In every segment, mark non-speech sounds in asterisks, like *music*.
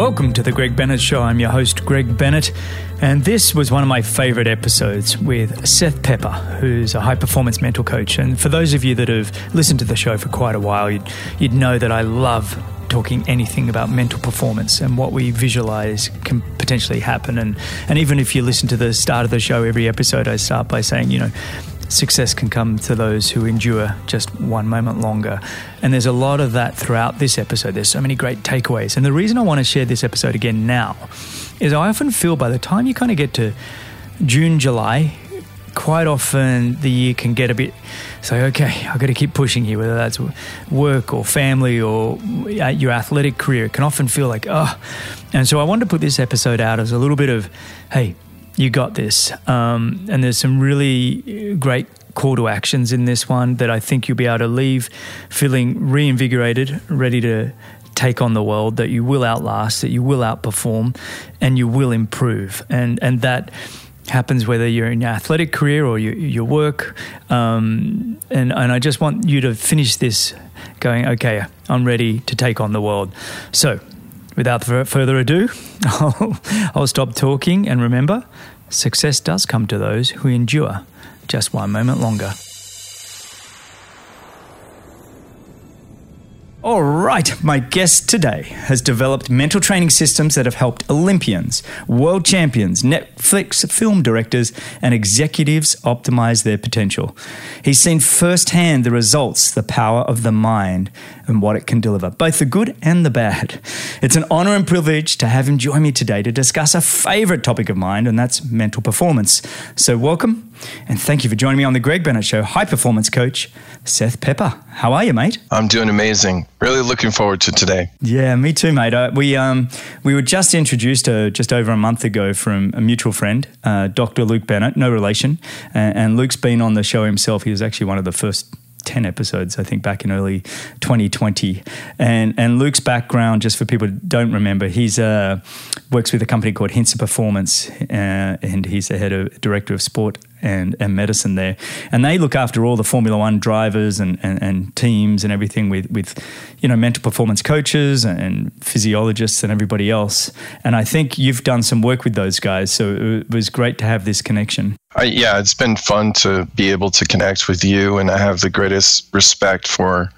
Welcome to the Greg Bennett Show. I'm your host, Greg Bennett, and this was one of my favorite episodes with Seth Pepper, who's a high performance mental coach. And for those of you that have listened to the show for quite a while, you'd, you'd know that I love talking anything about mental performance and what we visualize can potentially happen. And, and even if you listen to the start of the show, every episode, I start by saying, you know, success can come to those who endure just one moment longer. And there's a lot of that throughout this episode. There's so many great takeaways. And the reason I want to share this episode again now is I often feel by the time you kind of get to June, July, quite often the year can get a bit say okay i've got to keep pushing here whether that's work or family or your athletic career it can often feel like oh and so i wanted to put this episode out as a little bit of hey you got this. Um, and there's some really great call to actions in this one that I think you'll be able to leave feeling reinvigorated, ready to take on the world, that you will outlast, that you will outperform, and you will improve. And and that happens whether you're in your athletic career or your, your work. Um, and and I just want you to finish this going, okay, I'm ready to take on the world. So without further ado, *laughs* I'll, I'll stop talking and remember, success does come to those who endure just one moment longer. All right, my guest today has developed mental training systems that have helped Olympians, world champions, Netflix film directors, and executives optimize their potential. He's seen firsthand the results, the power of the mind, and what it can deliver, both the good and the bad. It's an honor and privilege to have him join me today to discuss a favorite topic of mine, and that's mental performance. So, welcome and thank you for joining me on the Greg Bennett Show, high performance coach, Seth Pepper. How are you, mate? I'm doing amazing. Really looking forward to today. Yeah, me too, mate. Uh, we um, we were just introduced uh, just over a month ago from a mutual friend, uh, Dr. Luke Bennett, no relation, and, and Luke's been on the show himself. He was actually one of the first 10 episodes, I think, back in early 2020. And, and Luke's background, just for people who don't remember, he's uh, works with a company called Hintsa Performance, uh, and he's the head of director of sport and, and medicine there. And they look after all the Formula One drivers and, and, and teams and everything with, with, you know, mental performance coaches and physiologists and everybody else. And I think you've done some work with those guys. So it was great to have this connection. I, yeah, it's been fun to be able to connect with you. And I have the greatest respect for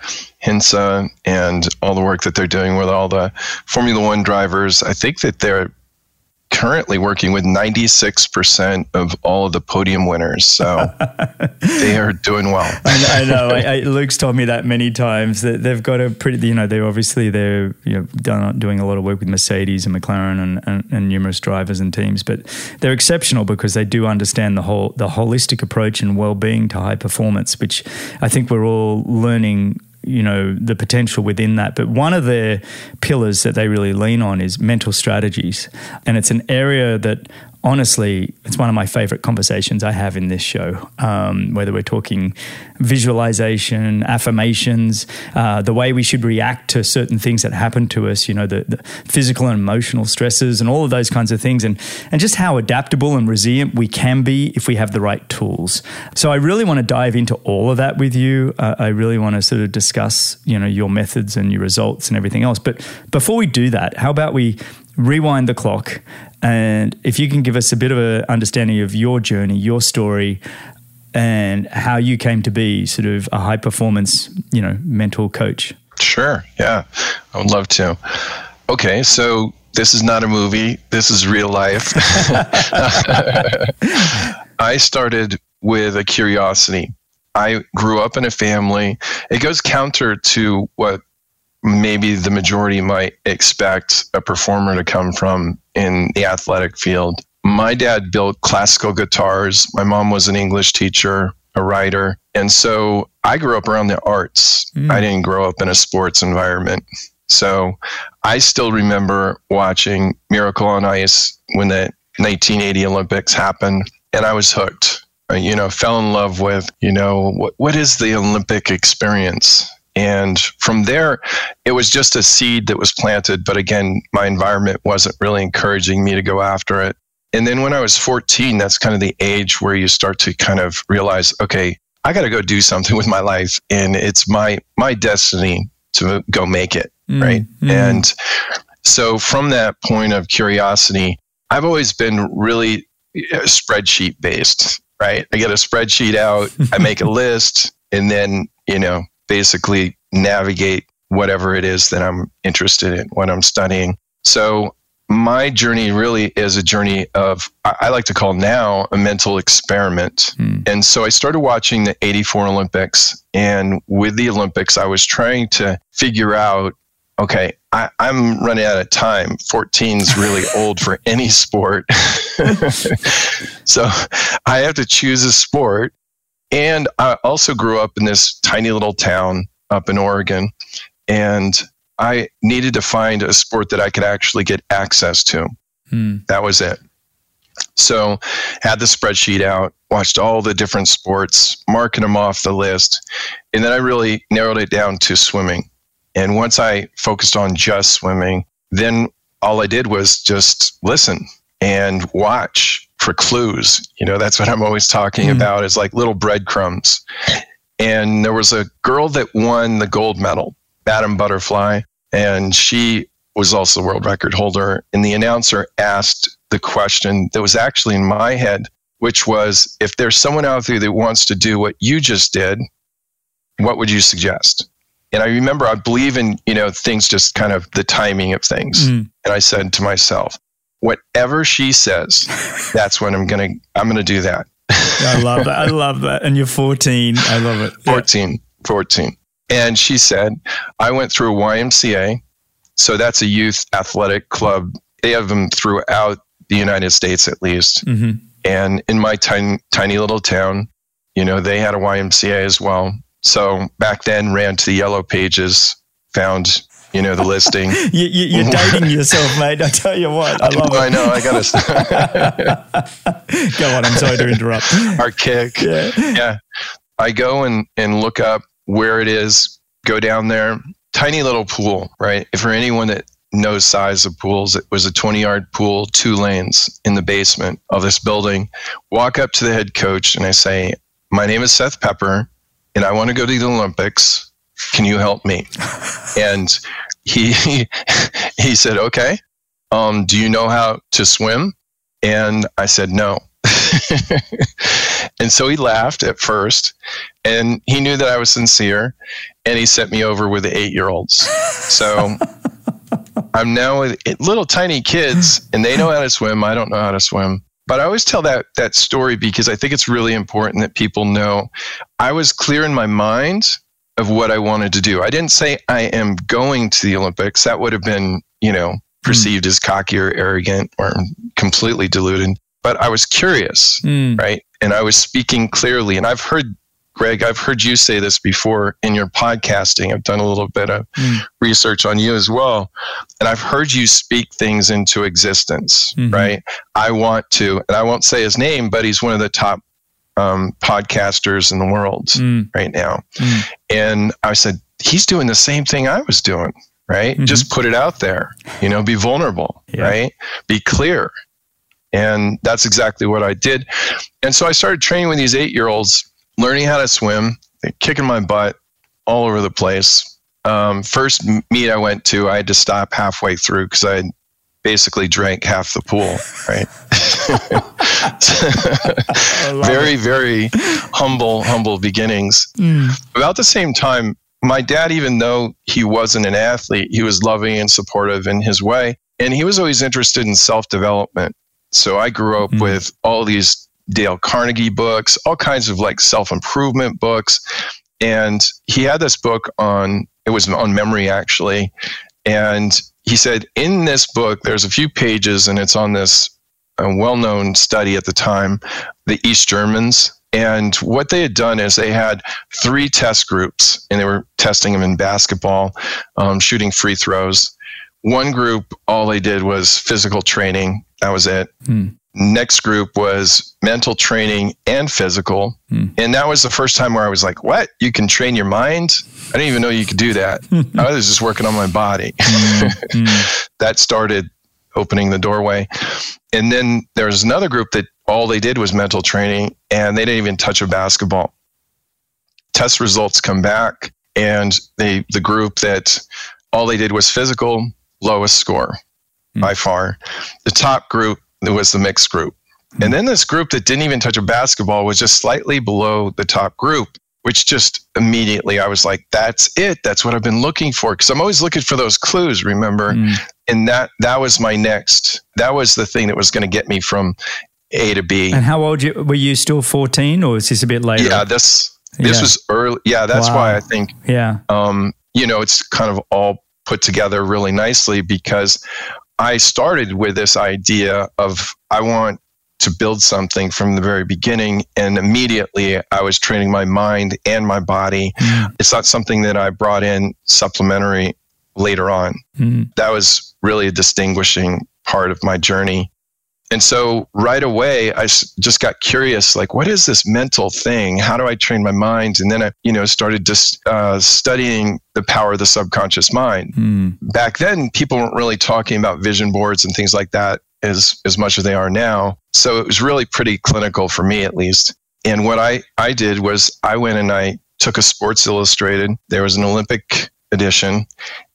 Hintsa and all the work that they're doing with all the Formula One drivers. I think that they're currently working with 96% of all of the podium winners. So *laughs* they are doing well. I, I know. I, I, Luke's told me that many times that they've got a pretty, you know, they're obviously they're you know done, doing a lot of work with Mercedes and McLaren and, and, and, numerous drivers and teams, but they're exceptional because they do understand the whole the holistic approach and well-being to high performance, which I think we're all learning you know the potential within that. But one of the pillars that they really lean on is mental strategies. And it's an area that honestly, it's one of my favorite conversations I have in this show. Um, whether we're talking visualization, affirmations, uh, the way we should react to certain things that happen to us, you know, the, the, physical and emotional stresses and all of those kinds of things, and, and just how adaptable and resilient we can be if we have the right tools. So I really want to dive into all of that with you. Uh, I really want to sort of discuss, you know, your methods and your results and everything else. But before we do that, how about we rewind the clock and if you can give us a bit of an understanding of your journey, your story, and how you came to be sort of a high performance, you know, mental coach. Sure. Yeah. I would love to. Okay. So this is not a movie. This is real life. *laughs* I started with a curiosity. I grew up in a family. It goes counter to what maybe the majority might expect a performer to come from in the athletic field. My dad built classical guitars. My mom was an English teacher, a writer. And so I grew up around the arts. Mm. I didn't grow up in a sports environment. So I still remember watching Miracle on Ice when the 1980 Olympics happened, and I was hooked. I, you know, fell in love with, you know, what, what is the Olympic experience? And from there, it was just a seed that was planted. But again, my environment wasn't really encouraging me to go after it. And then when I was 14, that's kind of the age where you start to kind of realize, okay, I got to go do something *laughs* with my life. And it's my, my destiny to go make it. Mm, right. Mm. And So from that point of curiosity, I've always been really uh, spreadsheet based, right? I get a spreadsheet out, I make a *laughs* list, and then, you know, basically navigate whatever it is that I'm interested in, what I'm studying. So my journey really is a journey of I like to call now a mental experiment. Hmm. And so I started watching the 84 Olympics and with the Olympics I was trying to figure out okay, I, am running out of time. 14 is really *laughs* old for any sport. *laughs* so I have to choose a sport. And I also grew up in this tiny little town up in Oregon. And I needed to find a sport that I could actually get access to. Hmm. That was it. So, had the spreadsheet out, watched all the different sports, marking them off the list, and then I really narrowed it down to swimming. And once I focused on just swimming, then all I did was just listen and watch for clues. You know, that's what I'm always talking mm. about is like little breadcrumbs. And there was a girl that won the gold medal Madam Butterfly, and she was also the world record holder. And the announcer asked the question that was actually in my head, which was if there's someone out there that wants to do what you just did, what would you suggest? And I remember I believe in, you know, things just kind of the timing of things. Mm. And I said to myself, whatever she says, that's when I'm going to, I'm going to do that. I love that. I love that. And you're 14. I love it. 14, yeah. 14. And she said, I went through a YMCA. So that's a youth athletic club. They have them throughout the United States, at least. Mm-hmm. And in my tiny, tiny little town, you know, they had a YMCA as well. So back then, ran to the yellow pages, found you know the listing. *laughs* you, are *laughs* dating yourself, mate. I tell you what, I love I, it. I know. I gotta *laughs* go on. I'm sorry to interrupt. Our kick. Yeah. yeah. I go and and look up where it is, go down there, tiny little pool, right? For anyone that knows size of pools, it was a 20 yard pool, two lanes in the basement of this building. Walk up to the head coach and I say, My name is Seth Pepper and I want to go to the Olympics. Can you help me? and he *laughs* he said, Okay. Um, do you know how to swim? And I said, No. *laughs* and so he laughed at first and he knew that I was sincere and he sent me over with the eight year olds. So *laughs* I'm now with little tiny kids and they know how to swim. I don't know how to swim. But I always tell that, that story because I think it's really important that people know I was clear in my mind of what I wanted to do. I didn't say I am going to the Olympics. That would have been, you know, perceived mm. as cocky or arrogant or completely deluded but I was curious, mm. right? And I was speaking clearly. And I've heard, Greg, I've heard you say this before in your podcasting. I've done a little bit of mm. research on you as well. And I've heard you speak things into existence, mm-hmm. right? I want to, and I won't say his name, but he's one of the top um, podcasters in the world mm. right now. Mm. And I said, he's doing the same thing I was doing, right? Mm-hmm. Just put it out there, you know, be vulnerable, yeah. right? Be clear and that's exactly what I did. And so I started training with these eight year olds, learning how to swim, kicking my butt all over the place. Um, first meet I went to, I had to stop halfway through because I basically drank half the pool, right? *laughs* very, it. very humble, humble beginnings. Mm. About the same time, my dad, even though he wasn't an athlete, he was loving and supportive in his way. And he was always interested in self development. So I grew up mm-hmm. with all these Dale Carnegie books, all kinds of like self improvement books. And he had this book on, it was on memory actually. And he said, in this book, there's a few pages and it's on this well known study at the time, the East Germans. And what they had done is they had three test groups and they were testing them in basketball, um, shooting free throws. One group, all they did was physical training that was it. Hmm. Next group was mental training and physical. Hmm. And that was the first time where I was like, what? You can train your mind? I didn't even know you could do that. *laughs* I was just working on my body. Hmm. Hmm. *laughs* that started opening the doorway. And then there was another group that all they did was mental training and they didn't even touch a basketball. Test results come back and they the group that all they did was physical lowest score by far. The top group was the mixed group. And then this group that didn't even touch a basketball was just slightly below the top group, which just immediately I was like, that's it. That's what I've been looking for. Cause I'm always looking for those clues, remember? Mm. And that, that was my next, that was the thing that was going to get me from A to B. And how old you, were you still 14 or is this a bit later? Yeah, this, this yeah. was early. Yeah, that's wow. why I think, yeah. Um, you know, it's kind of all put together really nicely because I started with this idea of I want to build something from the very beginning. And immediately I was training my mind and my body. Mm. It's not something that I brought in supplementary later on. Mm. That was really a distinguishing part of my journey. And so right away, I just got curious, like, what is this mental thing? How do I train my mind? And then I, you know, started just uh, studying the power of the subconscious mind. Mm. Back then, people weren't really talking about vision boards and things like that as, as much as they are now. So it was really pretty clinical for me, at least. And what I, I did was I went and I took a Sports Illustrated. There was an Olympic edition,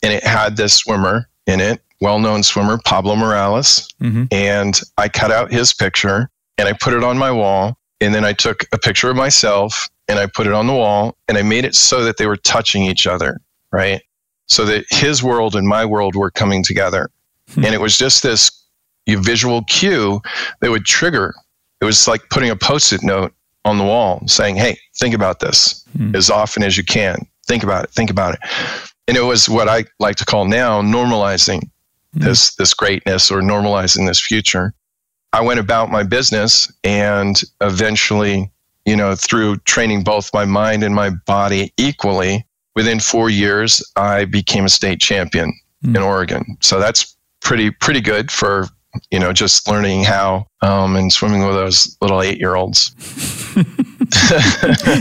and it had this swimmer in it well known swimmer, Pablo Morales. Mm-hmm. And I cut out his picture and I put it on my wall. And then I took a picture of myself and I put it on the wall and I made it so that they were touching each other, right? So that his world and my world were coming together. Mm-hmm. And it was just this visual cue that would trigger. It was like putting a post it note on the wall saying, Hey, think about this mm-hmm. as often as you can. Think about it. Think about it. And it was what I like to call now normalizing mm-hmm. this this greatness or normalizing this future. I went about my business and eventually, you know, through training both my mind and my body equally, within 4 years I became a state champion mm-hmm. in Oregon. So that's pretty pretty good for you know, just learning how um, and swimming with those little eight year olds. *laughs* *laughs*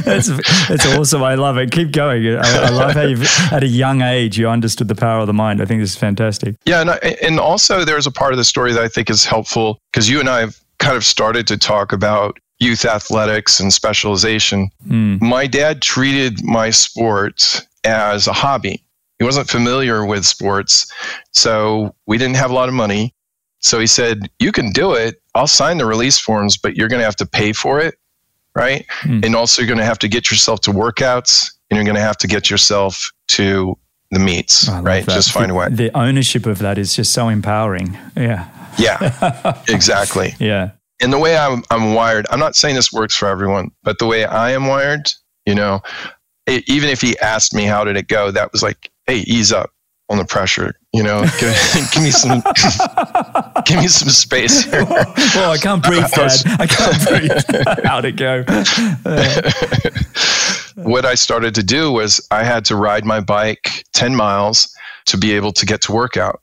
that's, that's awesome. I love it. Keep going. I, I love how you've, at a young age, you understood the power of the mind. I think this is fantastic. Yeah. And, I, and also, there's a part of the story that I think is helpful because you and I have kind of started to talk about youth athletics and specialization. Mm. My dad treated my sport as a hobby. He wasn't familiar with sports. So we didn't have a lot of money. So he said, You can do it. I'll sign the release forms, but you're going to have to pay for it. Right. Hmm. And also, you're going to have to get yourself to workouts and you're going to have to get yourself to the meets. Right. That. Just find a way. The ownership of that is just so empowering. Yeah. Yeah. *laughs* exactly. yeah. And the way I'm, I'm wired, I'm not saying this works for everyone, but the way I am wired, you know, it, even if he asked me how did it go, that was like, hey, ease up on the pressure. You know, *laughs* give, give me some, *laughs* give me some space here. well, I can't breathe, *laughs* Dad. I can't breathe. How'd it go? what I started to do was I had to ride my bike ten miles to be able to get to workout,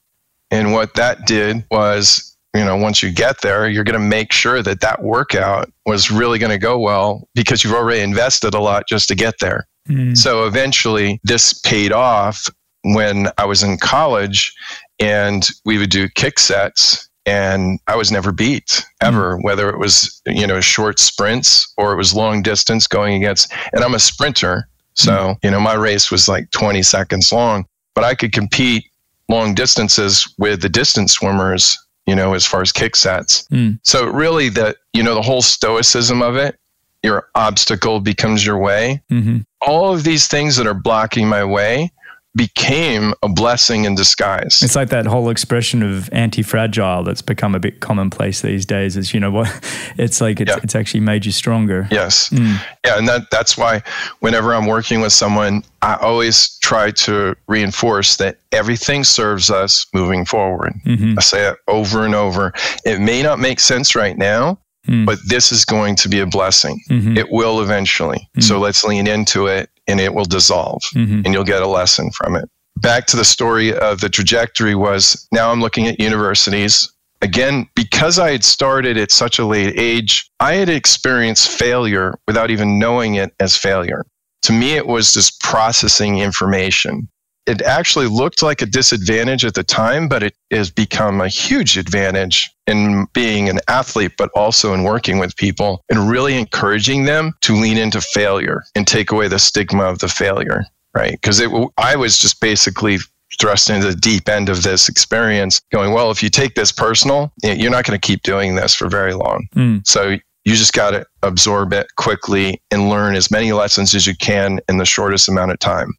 and what that did was. You know, once you get there, you're going to make sure that that workout was really going to go well because you've already invested a lot just to get there. Mm. So eventually, this paid off when I was in college and we would do kick sets and I was never beat ever, mm. whether it was, you know, short sprints or it was long distance going against, and I'm a sprinter. So, mm. you know, my race was like 20 seconds long, but I could compete long distances with the distance swimmers, you know, as far as kick sets. Mm. So really the, you know, the whole stoicism of it, your obstacle becomes your way. Mm-hmm. All of these things that are blocking my way, became a blessing in disguise. It's like that whole expression of anti-fragile that's become a bit commonplace these days. Is you know what? *laughs* It's like it's, yeah. it's actually made you stronger. Yes. Mm. Yeah, and that that's why whenever I'm working with someone, I always try to reinforce that everything serves us moving forward. Mm-hmm. I say it over and over. It may not make sense right now. Mm. But this is going to be a blessing. Mm-hmm. It will eventually. Mm. So let's lean into it and it will dissolve mm-hmm. and you'll get a lesson from it. Back to the story of the trajectory was now I'm looking at universities. Again, because I had started at such a late age, I had experienced failure without even knowing it as failure. To me, it was just processing information it actually looked like a disadvantage at the time, but it has become a huge advantage in being an athlete, but also in working with people and really encouraging them to lean into failure and take away the stigma of the failure, right? Because I was just basically thrust into the deep end of this experience, going, well, if you take this personal, you're not going to keep doing this for very long. Mm. So you just got to absorb it quickly and learn as many lessons as you can in the shortest amount of time.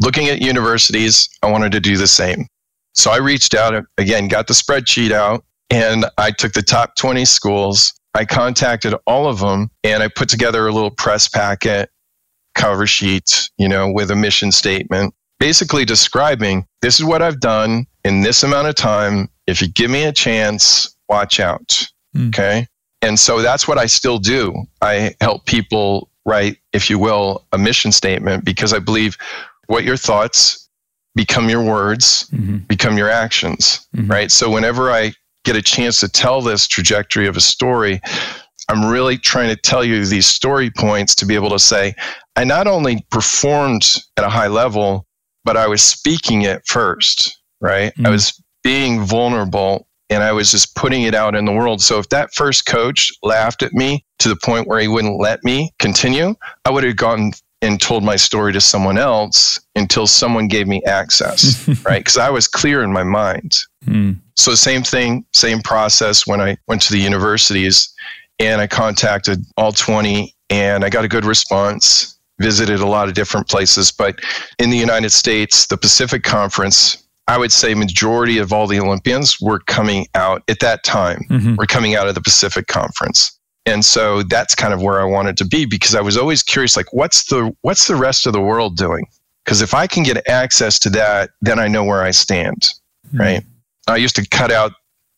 Looking at universities, I wanted to do the same. So I reached out again, got the spreadsheet out, and I took the top 20 schools. I contacted all of them and I put together a little press packet, cover sheet, you know, with a mission statement, basically describing this is what I've done in this amount of time. If you give me a chance, watch out. Mm. Okay. And so that's what I still do. I help people write, if you will, a mission statement because I believe what your thoughts become your words, mm-hmm. become your actions, mm-hmm. right? So whenever I get a chance to tell this trajectory of a story, I'm really trying to tell you these story points to be able to say, I not only performed at a high level, but I was speaking it first, right? Mm-hmm. I was being vulnerable and I was just putting it out in the world. So if that first coach laughed at me to the point where he wouldn't let me continue, I would have gone and told my story to someone else until someone gave me access, *laughs* right? Because I was clear in my mind. Mm. So, same thing, same process when I went to the universities and I contacted all 20 and I got a good response, visited a lot of different places. But in the United States, the Pacific Conference, I would say majority of all the Olympians were coming out at that time, mm-hmm. were coming out of the Pacific Conference and so that's kind of where I wanted to be because I was always curious like what's the what's the rest of the world doing because if I can get access to that then I know where I stand mm-hmm. right I used to cut out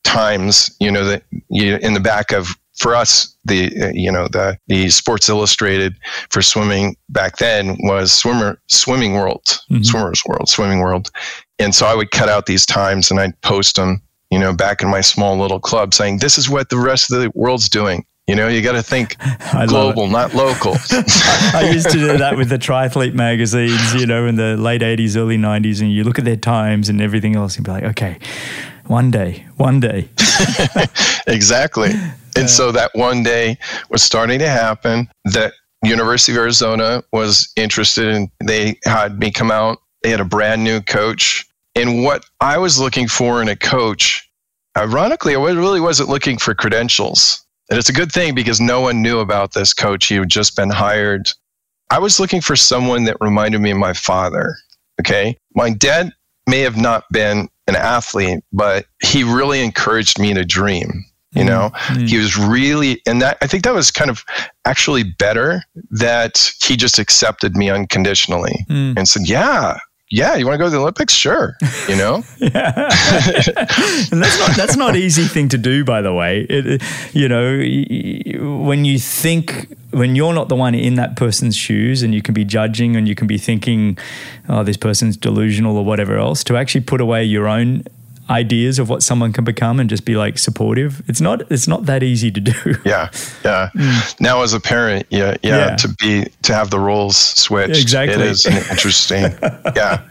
times you know that you in the back of for us the uh, you know the the Sports Illustrated for swimming back then was swimmer swimming world mm-hmm. swimmers world swimming world and so I would cut out these times and I'd post them you know back in my small little club saying this is what the rest of the world's doing you know, you got to think *laughs* global, not local. *laughs* I used to do that with the triathlete magazines, you know, in the late 80s, early 90s, and you look at their times and everything else and be like, okay, one day, one day. *laughs* exactly. And so that one day was starting to happen that University of Arizona was interested in, they had me come out. They had a brand new coach. And what I was looking for in a coach, ironically, I really wasn't looking for credentials. And it's a good thing because no one knew about this coach. He had just been hired. I was looking for someone that reminded me of my father. Okay. My dad may have not been an athlete, but he really encouraged me to dream. You know, mm-hmm. he was really, and that I think that was kind of actually better that he just accepted me unconditionally mm. and said, Yeah, yeah, you want to go to the Olympics? Sure. You know? *laughs* yeah. and *laughs* that's not, that's not easy thing to do, by the way. It, you know, when you think, when you're not the one in that person's shoes and you can be judging and you can be thinking, oh, this person's delusional or whatever else, to actually put away your own ideas of what someone can become and just be like supportive. It's not it's not that easy to do. *laughs* Yeah. Yeah. Mm. Now as a parent, yeah, yeah, yeah, to be to have the roles switched. Exactly. It is interesting. *laughs* yeah.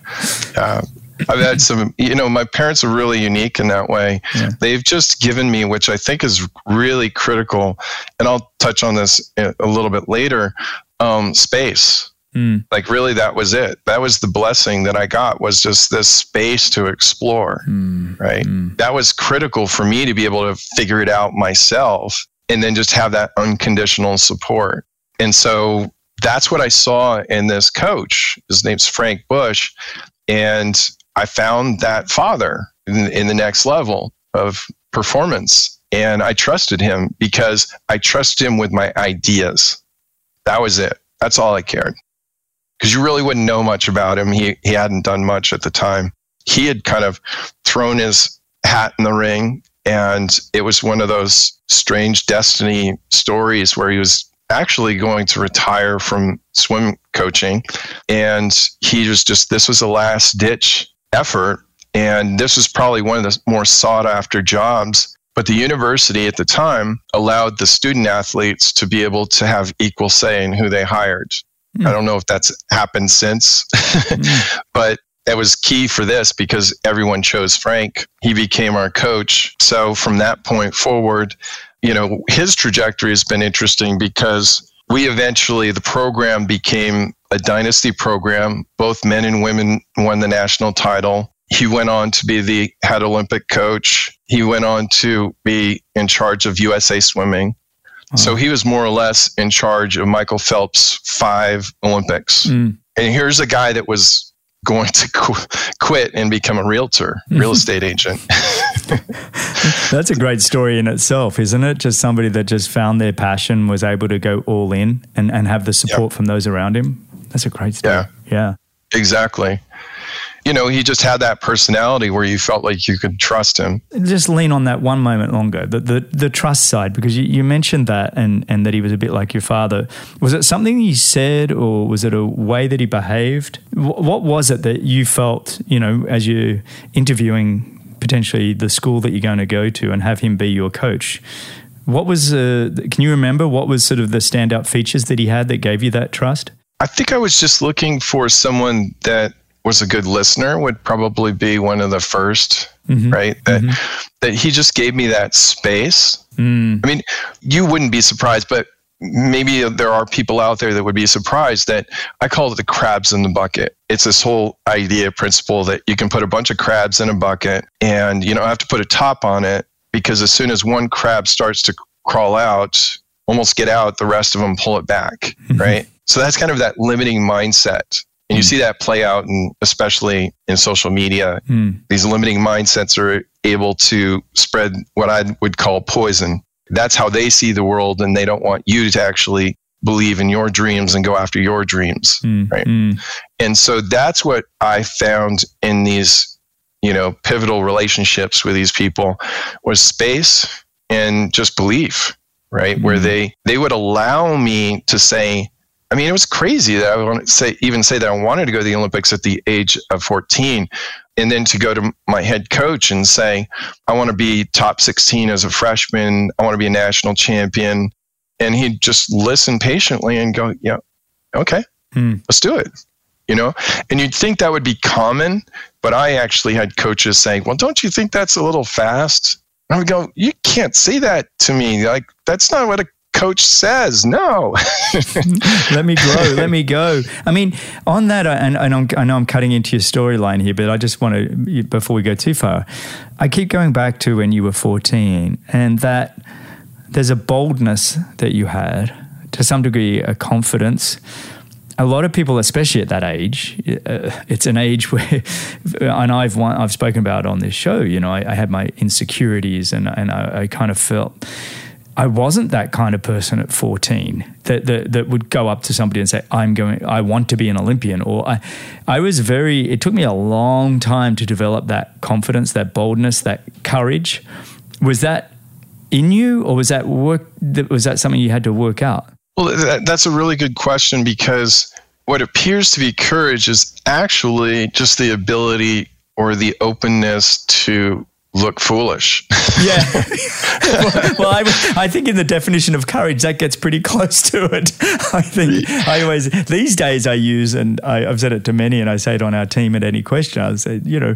Yeah. I've had some, you know, my parents are really unique in that way. Yeah. They've just given me, which I think is really critical, and I'll touch on this a little bit later, um, space. Mm. Like really, that was it. That was the blessing that I got was just this space to explore. Mm. Right. Mm. That was critical for me to be able to figure it out myself and then just have that unconditional support. And so that's what I saw in this coach. His name's Frank Busch. And I found that father in, in the next level of performance. And I trusted him because I trusted him with my ideas. That was it. That's all I cared because you really wouldn't know much about him. He, he hadn't done much at the time. He had kind of thrown his hat in the ring, and it was one of those strange destiny stories where he was actually going to retire from swim coaching. And he was just, this was a last ditch effort. And this was probably one of the more sought after jobs. But the university at the time allowed the student athletes to be able to have equal say in who they hired. Mm. I don't know if that's happened since, mm. *laughs* but that was key for this because everyone chose Frank. He became our coach. So from that point forward, you know, his trajectory has been interesting because we eventually, the program became a dynasty program. Both men and women won the national title. he went on to be the head Olympic coach. He went on to be in charge of USA Swimming. So he was more or less in charge of Michael Phelps' five Olympics. Mm. And here's a guy that was going to qu- quit and become a realtor, real estate agent. *laughs* That's a great story in itself, isn't it? Just somebody that just found their passion, was able to go all in and, and have the support yep. from those around him. That's a great story. Yeah. Yeah. Exactly you know, he just had that personality where you felt like you could trust him. Just lean on that one moment longer, the the, the trust side, because you, you mentioned that and, and that he was a bit like your father. Was it something he said or was it a way that he behaved? What was it that you felt, you know, as you're interviewing potentially the school that you're going to go to and have him be your coach? What was, uh, can you remember what was sort of the standout features that he had that gave you that trust? I think I was just looking for someone that was a good listener would probably be one of the 1st mm-hmm. right? That mm-hmm. that he just gave me that space. Mm. I mean, you wouldn't be surprised, but maybe there are people out there that would be surprised that I call it the crabs in the bucket. It's this whole idea principle that you can put a bunch of crabs in a bucket and you don't have to put a top on it because as soon as one crab starts to crawl out, almost get out, the rest of them pull it back, mm-hmm. right? So that's kind of that limiting mindset and you hmm. see that play out, and especially in social media. Mm. These limiting mindsets are able to spread what I would call poison. That's how they see the world, and they don't want you to actually believe in your dreams and go after your dreams. Mm. Right. Mm. And so that's what I found in these, you know, pivotal relationships with these people was space and just belief, right? Where hmm. they they would allow me to say, I mean, it was crazy that I want to say even say that I wanted to go to the Olympics at the age of 14, and then to go to my head coach and say, I want to be top 16 as a freshman. I want to be a national champion, and he'd just listen patiently and go, Yeah, okay, hmm. let's do it. You know, and you'd think that would be common, but I actually had coaches saying, "Well, don't you think that's a little fast?" And I would go, "You can't say that to me. Like that's not what a coach says. No. *laughs* let me grow. Let me go. I mean, on that, and, and I'm, i know I'm cutting into your storyline here, but I just want to, before we go too far, I keep going back to when you were 14 and that there's a boldness that you had, to some degree, a confidence a lot of people, especially at that age, uh, it's an age where, *laughs* and I've I've spoken about on this show. You know, I, I had my insecurities, and and I, I, kind of felt I wasn't that kind of person at 14 that, that, that would go up to somebody and say, I'm going, I want to be an Olympian. Or I, I was very, it took me a long time to develop that confidence, that boldness, that courage. Was that in you or was that work, was that something you had to work out? Well, that, that's a really good question because what appears to be courage is actually just the ability or the openness to look foolish. yeah. well, *laughs* well I, I, think in the definition of courage, that gets pretty close to it. *laughs* I think I always, these days I use, and I, have said it to many, and I say it on our team at any question, I say, you know,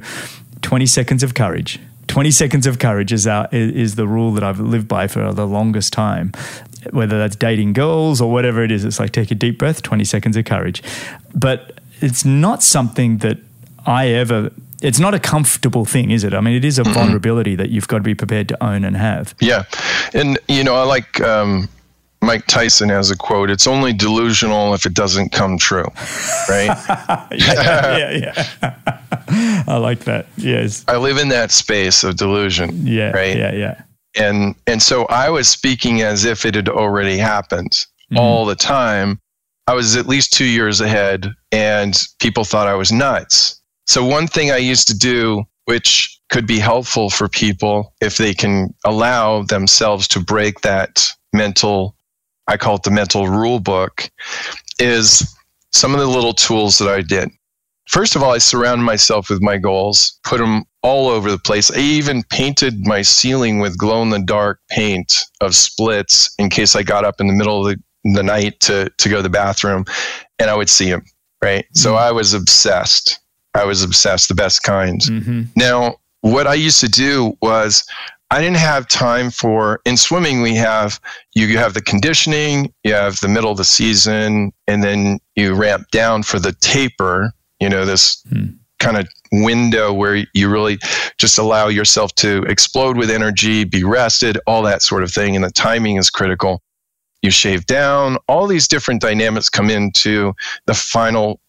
20 seconds of courage. 20 seconds of courage is, our, is the rule that I've lived by for the longest time. Whether that's dating girls or whatever it is, it's like take a deep breath, 20 seconds of courage. But it's not something that I ever it's not a comfortable thing, is it? I mean, it is a vulnerability that you've got to be prepared to own and have. Yeah, and you know, I like um, Mike Tyson has a quote: "It's only delusional if it doesn't come true." Right? *laughs* yeah, yeah, yeah. *laughs* I like that. Yes, I live in that space of delusion. Yeah, right. Yeah, yeah. And and so I was speaking as if it had already happened mm-hmm. all the time. I was at least two years ahead, and people thought I was nuts. So, one thing I used to do, which could be helpful for people if they can allow themselves to break that mental, I call it the mental rule book, is some of the little tools that I did. First of all, I surrounded myself with my goals, put them all over the place. I even painted my ceiling with glow in the dark paint of splits in case I got up in the middle of the, the night to, to go to the bathroom and I would see them. Right. Mm-hmm. So I was obsessed I was obsessed, the best kind. Mm-hmm. Now, what I used to do was I didn't have time for in swimming we have you, you have the conditioning, you have the middle of the season, and then you ramp down for the taper, you know, this mm. kind of window where you really just allow yourself to explode with energy, be rested, all that sort of thing. And the timing is critical. You shave down, all these different dynamics come into the final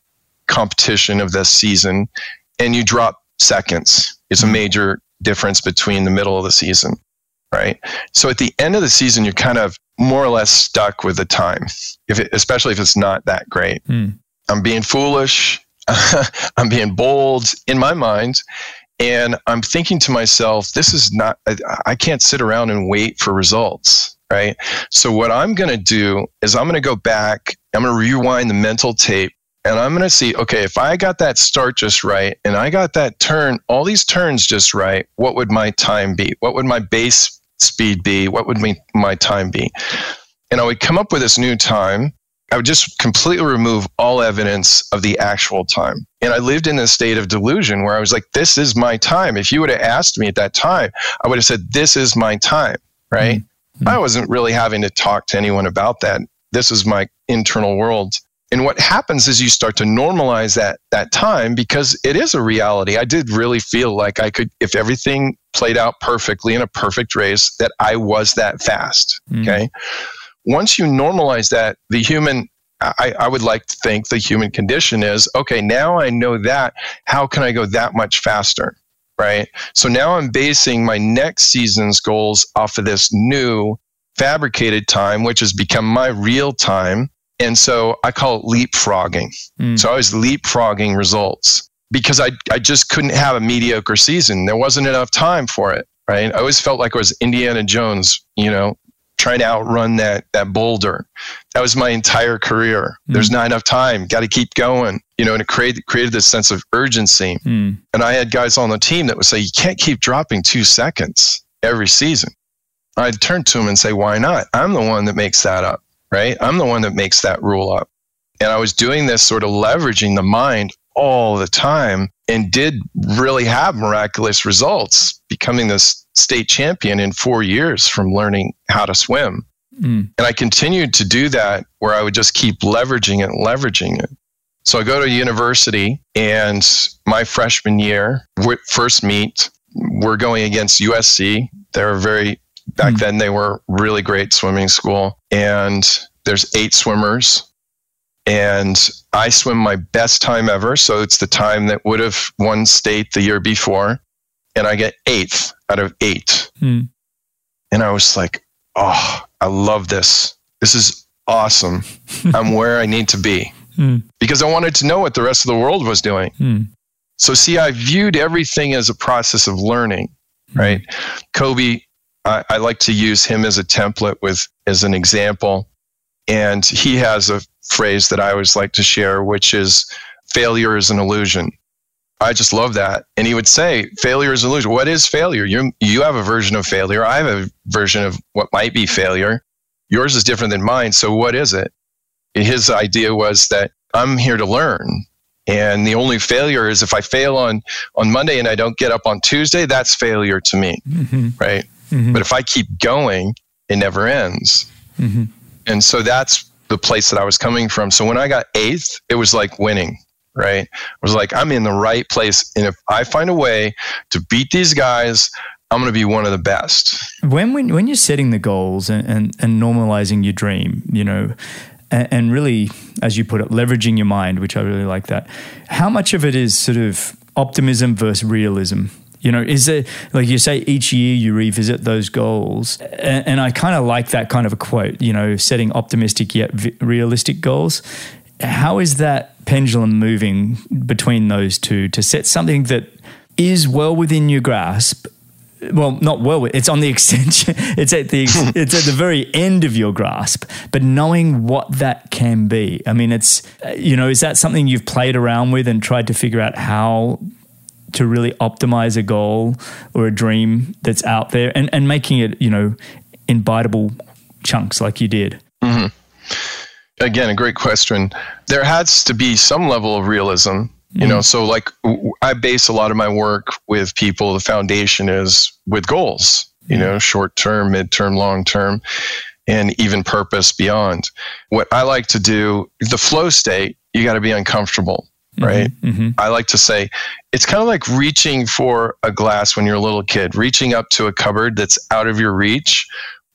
competition of this season, and you drop seconds. It's a major difference between the middle of the season, right? So at the end of the season, you're kind of more or less stuck with the time, if it, especially if it's not that great. Mm. I'm being foolish. *laughs* I'm being bold in my mind. And I'm thinking to myself, this is not, I, I can't sit around and wait for results, right? So, what I'm going to do is I'm going to go back, I'm going to rewind the mental tape, and I'm going to see, okay, if I got that start just right and I got that turn, all these turns just right, what would my time be? What would my base speed be? What would my, my time be? And I would come up with this new time I would just completely remove all evidence of the actual time. And I lived in a state of delusion where I was like, this is my time. If you would have asked me at that time, I would have said, this is my time, right? Mm-hmm. I wasn't really having to talk to anyone about that. This is my internal world. And what happens is you start to normalize that that time because it is a reality. I did really feel like I could, if everything played out perfectly in a perfect race, that I was that fast. Mm-hmm. Okay once you normalize that, the human, I, I, would like to think the human condition is okay, now I know that. How can I go that much faster? Right. So now I'm basing my next season's goals off of this new fabricated time, which has become my real time. And so I call it leapfrogging. Mm. So I was leapfrogging results because I, I just couldn't have a mediocre season. There wasn't enough time for it. Right. I always felt like I was Indiana Jones, you know, trying to outrun that that boulder. That was my entire career. Mm. There's not enough time. Got to keep going. You know, and it created created this sense of urgency. Mm. And I had guys on the team that would say, "You can't keep dropping two seconds every season." I'd turn to them and say, "Why not? I'm the one that makes that up, right? I'm the one that makes that rule up." And I was doing this sort of leveraging the mind all the time and did really have miraculous results, becoming this state champion in four years from learning how to swim. Mm. And I continued to do that where I would just keep leveraging it, leveraging it. So I go to university, and my freshman year, first meet, we're going against USC. They're very, back mm. then, they were really great swimming school. And there's eight swimmers. And I swim my best time ever. So it's the time that would have won state the year before and I get eighth out of eight. Mm. And I was like, oh, I love this. This is awesome. *laughs* I'm where I need to be mm. because I wanted to know what the rest of the world was doing. Mm. So, see, I viewed everything as a process of learning, hmm. right? Kobe, I, I like to use him as a template with as an example. And he has a phrase that I always like to share, which is failure is an illusion. I just love that. And he would say, failure is an illusion. What is failure? You, you have a version of failure. I have a version of what might be failure. Yours is different than mine. So what is it? His idea was that I'm here to learn. And the only failure is if I fail on, on Monday and I don't get up on Tuesday, that's failure to me. Mm-hmm. Right. Mm-hmm. But if I keep going, it never ends. Mm-hmm. And so that's the place that I was coming from. So when I got eighth, it was like winning right? I was like, I'm in the right place. And if I find a way to beat these guys, I'm going to be one of the best. When, when, when you're setting the goals and, and, and normalizing your dream, you know, and, and really, as you put it, leveraging your mind, which I really like that, how much of it is sort of optimism versus realism? You know, is it like you say each year you revisit those goals? And, and I kind of like that kind of a quote, you know, setting optimistic yet realistic goals. How is that pendulum moving between those two to set something that is well within your grasp well not well it's on the *laughs* extension it's at the *laughs* it's at the very end of your grasp but knowing what that can be i mean it's you know is that something you've played around with and tried to figure out how to really optimize a goal or a dream that's out there and and making it you know in biteable chunks like you did mm-hmm again, a great question. There has to be some level of realism, you mm know. So, like, I base a lot of my work with people. The foundation is with goals, you know, short term, mid term, long term, and even purpose beyond. What I like to do, the flow state, you got to be uncomfortable. Right? Mm-hmm. I like to say it's kind of like reaching for a glass when you're a little kid, reaching up to a cupboard that's out of your reach.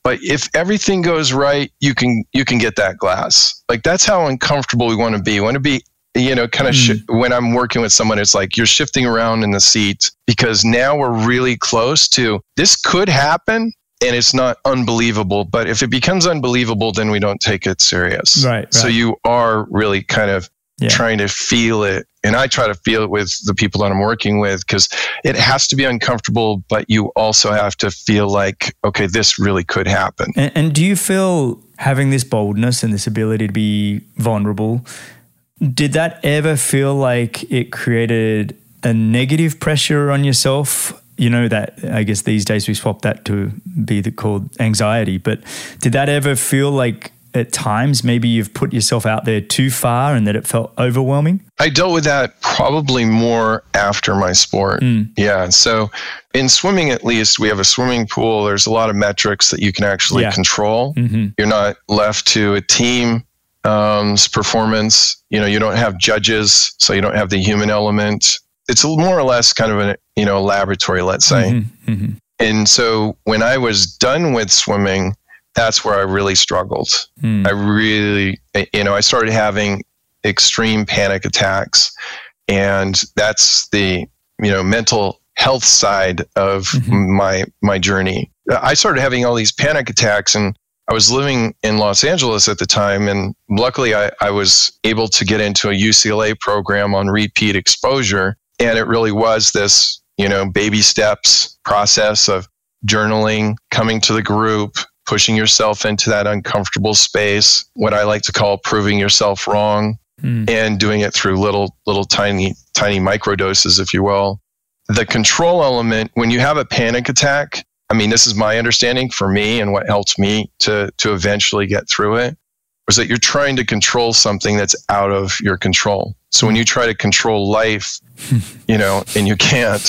But if everything goes right, you can you can get that glass. Like that's how uncomfortable we want to be. We want to be you know, kind of mm. sh- when I'm working with someone, it's like you're shifting around in the seat because now we're really close to this could happen and it's not unbelievable. But if it becomes unbelievable, then we don't take it serious. Right. right. So you are really kind of yeah. trying to feel it. And I try to feel it with the people that I'm working with because it has to be uncomfortable, but you also have to feel like, okay, this really could happen. And, and do you feel having this boldness and this ability to be vulnerable? Did that ever feel like it created a negative pressure on yourself? You know that I guess these days we swap that to be the, called anxiety. But did that ever feel like at times maybe you've put yourself out there too far and that it felt overwhelming? I dealt with that probably more after my sport. Mm. Yeah. So in swimming, at least, we have a swimming pool. There's a lot of metrics that you can actually yeah. control. Mm-hmm. You're not left to a team um, performance. You know, you don't have judges, so you don't have the human element. It's more or less kind of a you know laboratory, let's say. Mm-hmm. Mm-hmm. And so when I was done with swimming, that's where I really struggled. Mm. I really, you know, I started having extreme panic attacks, and that's the you know mental health side of mm-hmm. my my journey. I started having all these panic attacks, and I was living in Los Angeles at the time, and luckily I, I was able to get into a UCLA program on repeat exposure, and it really was this you know baby steps process of journaling, coming to the group, pushing yourself into that uncomfortable space, what I like to call proving yourself wrong, mm. and doing it through little, little tiny, tiny micro doses, if you will. The control element, when you have a panic attack, I mean, this is my understanding for me and what helped me to, to eventually get through it was that you're trying to control something that's out of your control. So when you try to control life, *laughs* you know, and you can't,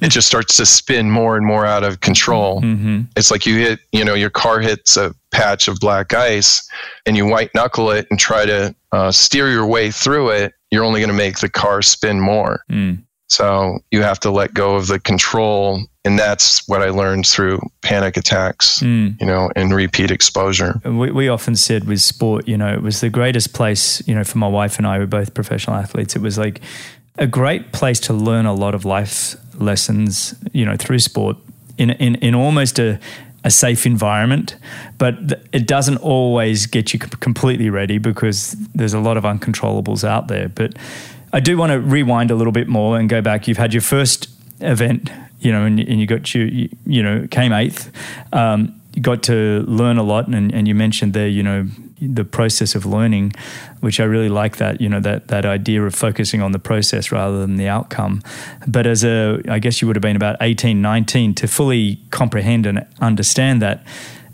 it just starts to spin more and more out of control. Mm-hmm. It's like you hit, you know, your car hits a patch of black ice and you white knuckle it and try to uh, steer your way through it. You're only going to make the car spin more. Mm. So you have to let go of the control. And that's what I learned through panic attacks, mm. you know, and repeat exposure. We, we often said with sport, you know, it was the greatest place, you know, for my wife and I, we're both professional athletes. It was like a great place to learn a lot of life lessons, you know, through sport in, in, in almost a, a safe environment, but it doesn't always get you completely ready because there's a lot of uncontrollables out there. But I do want to rewind a little bit more and go back. You've had your first event, you know, and, and you got you, you know, came eighth. Um, you got to learn a lot, and, and you mentioned there, you know, the process of learning, which I really like that, you know, that, that idea of focusing on the process rather than the outcome. But as a, I guess you would have been about 18, 19 to fully comprehend and understand that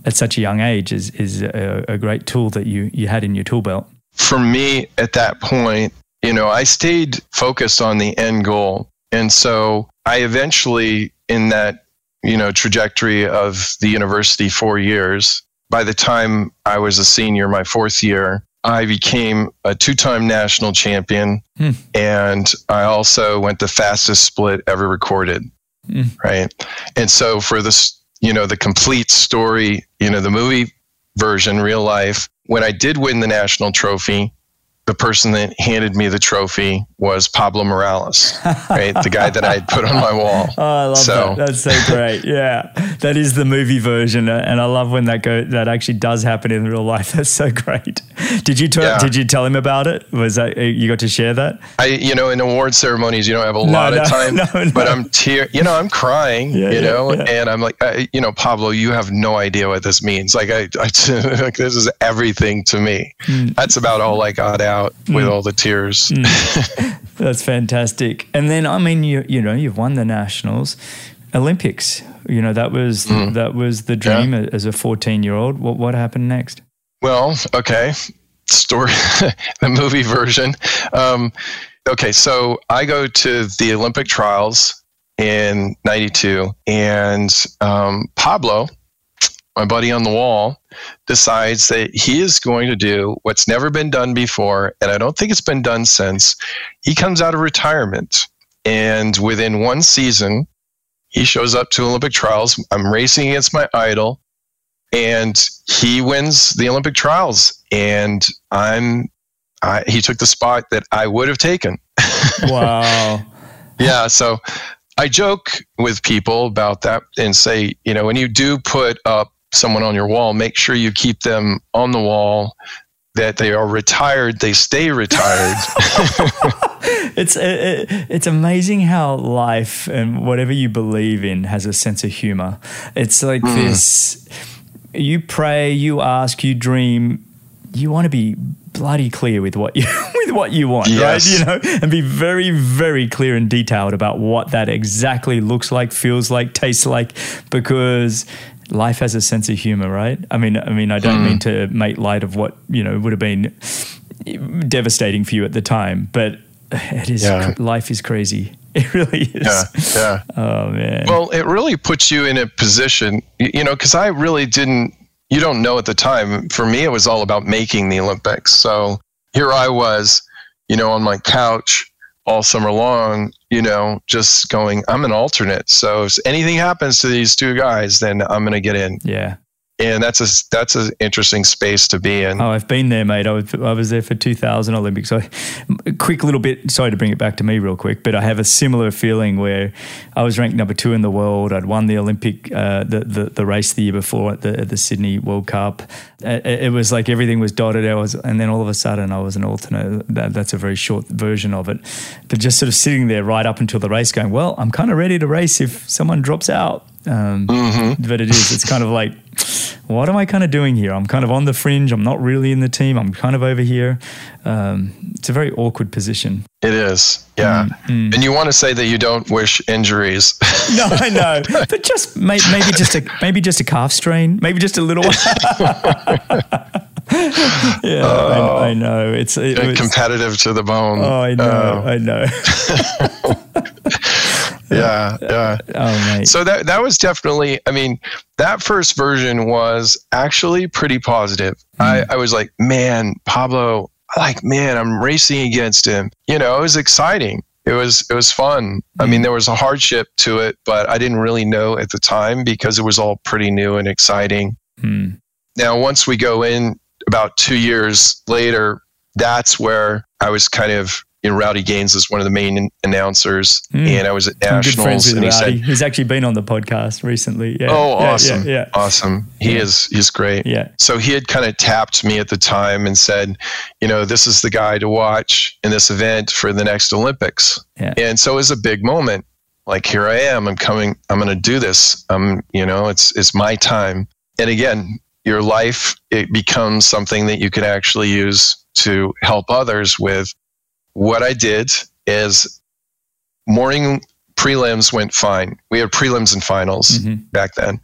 at such a young age is, is a, a great tool that you, you had in your tool belt. For me at that point, you know, I stayed focused on the end goal. And so I eventually, in that, you know, trajectory of the university four years, by the time I was a senior, my fourth year, I became a two time national champion. Hmm. And I also went the fastest split ever recorded. Hmm. Right. And so for this, you know, the complete story, you know, the movie version, real life, when I did win the national trophy, the person that handed me the trophy was Pablo Morales, right? the guy that I had put on my wall. *laughs* Oh, I love so. that. That's so great. *laughs* Yeah, that is the movie version, uh, and I love when that go that actually does happen in real life. *laughs* That's so great. Did you yeah. did you tell him about it? Was that you got to share that? I you know in award ceremonies you don't have a no, lot no, of time, no, but I'm tear you know I'm crying, yeah, you know, yeah, and I'm like I, you know Pablo, you have no idea what this means. Like I, I like this is everything to me. Mm. That's about all I got out out with mm. all the tears. Mm. *laughs* That's fantastic. And then, I mean, you you know, you've won the nationals, Olympics. You know, that was mm. that was the dream yeah. as a fourteen year old. What what happened next? Well, okay, story, *laughs* the movie version. Um, okay, so I go to the Olympic trials in '92, and um, Pablo my buddy on the wall, decides that he is going to do what's never been done before, and I don't think it's been done since. He comes out of retirement, and within one season, he shows up to Olympic trials. I'm racing against my idol, and he wins the Olympic trials. And I'm, I, he took the spot that I would have taken. *laughs* Wow. yeah. So I joke with people about that and say, you know, when you do put up someone on your wall, make sure you keep them on the wall. That they are retired, they stay retired. *laughs* *laughs* it's it, it's amazing how life and whatever you believe in has a sense of humor. It's like mm. this: you pray, you ask, you dream, you want to be bloody clear with what you *laughs* with what you want, yes. right? You know, and be very, very clear and detailed about what that exactly looks like, feels like, tastes like, because life has a sense of humor, right? I mean, I mean, I don't mm. mean to make light of what you know would have been devastating for you at the time, but it is yeah. life is crazy. *laughs* It really is. Yeah, yeah. Oh man. Well, it really puts you in a position, you know, because I really didn't. You don't know at the time. For me, it was all about making the Olympics. So here I was, you know, on my couch all summer long, you know, just going, I'm an alternate. So if anything happens to these two guys, then I'm going to get in. Yeah and that's a that's an interesting space to be in. Oh, I've been there, mate. I was, I was there for 2000 Olympics. So, a quick little bit. Sorry to bring it back to me real quick, but I have a similar feeling where I was ranked number two in the world. I'd won the Olympic uh, the, the, the race the year before at the at the Sydney World Cup. It, it, was like everything was dotted. I was, and then all of a sudden I was an alternate. That, that's a very short version of it. But just sort of sitting there right up until the race, going, well, I'm kind of ready to race if someone drops out. Um, mm-hmm. But it is. It's kind of like, what am I kind of doing here? I'm kind of on the fringe. I'm not really in the team. I'm kind of over here. Um, it's a very awkward position. It is. Yeah. Mm-hmm. And you want to say that you don't wish injuries. *laughs* no, I know. But just maybe, maybe just a maybe just a calf strain. Maybe just a little. *laughs* yeah, oh, I, I, know. It's it was, competitive to the bone. Oh, I know. I know *laughs* yeah, yeah. Oh, mate. So that that was definitely. I mean, that first version was actually pretty positive. Mm. I, I was like, man, Pablo. Like, man, I'm racing against him. You know, it was exciting. It was it was fun. I mean, hmm. there was a hardship to it, but I didn't really know at the time because it was all pretty new and exciting. Mm. Now, once we go in about two years later, that's where I was kind of you know, Rowdy Gaines is one of the main announcers, mm. and I was at nationals. and he said, he's actually been on the podcast recently. Yeah. Oh, yeah, awesome! Yeah, yeah, awesome. He is he's great. Yeah. So he had kind of tapped me at the time and said, you know, this is the guy to watch in this event for the next Olympics. Yeah. And so it was a big moment. Like here I am. I'm coming. I'm going to do this. I'm. You know, it's it's my time. And again, your life it becomes something that you can actually use to help others with what I did is morning prelims went fine. We had prelims and finals mm-hmm. back then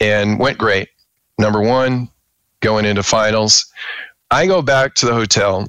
and went great. Number one, going into finals. I go back to the hotel,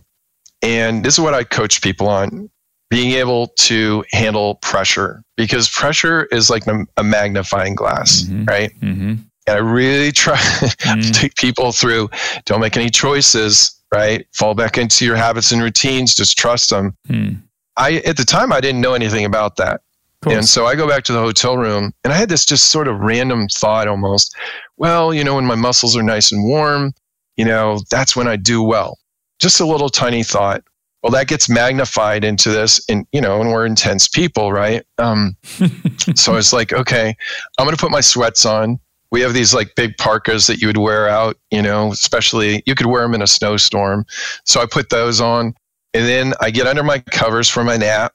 and this is what I coach people on being able to handle pressure because pressure is like a magnifying glass, mm-hmm. right? Mm-hmm. And I really try *laughs* mm-hmm. to take people through don't make any choices right? Fall back into your habits and routines, just trust them. Hmm. I at the time I didn't know anything about that. And so I go back to the hotel room and I had this just sort of random thought almost, well, you know, when my muscles are nice and warm, you know, that's when I do well. Just a little tiny thought. Well, that gets magnified into this, and you know, and we're intense people, right? Um, *laughs* so I was like, okay, I'm going to put my sweats on we have these like big parkas that you would wear out, you know, especially you could wear them in a snowstorm. So I put those on and then I get under my covers for my nap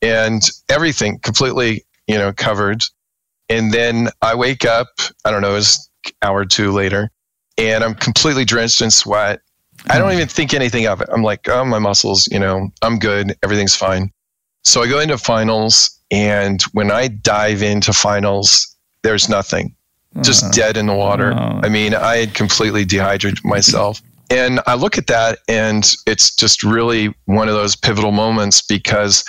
and everything completely, you know, covered. And then I wake up, I don't know, it's hour or two later, and I'm completely drenched in sweat. I don't even think anything of it. I'm like, oh, my muscles, you know, I'm good. Everything's fine. So I go into finals, and when I dive into finals, there's nothing just uh, dead in the water. I mean, I had completely dehydrated myself. And I look at that and it's just really one of those pivotal moments because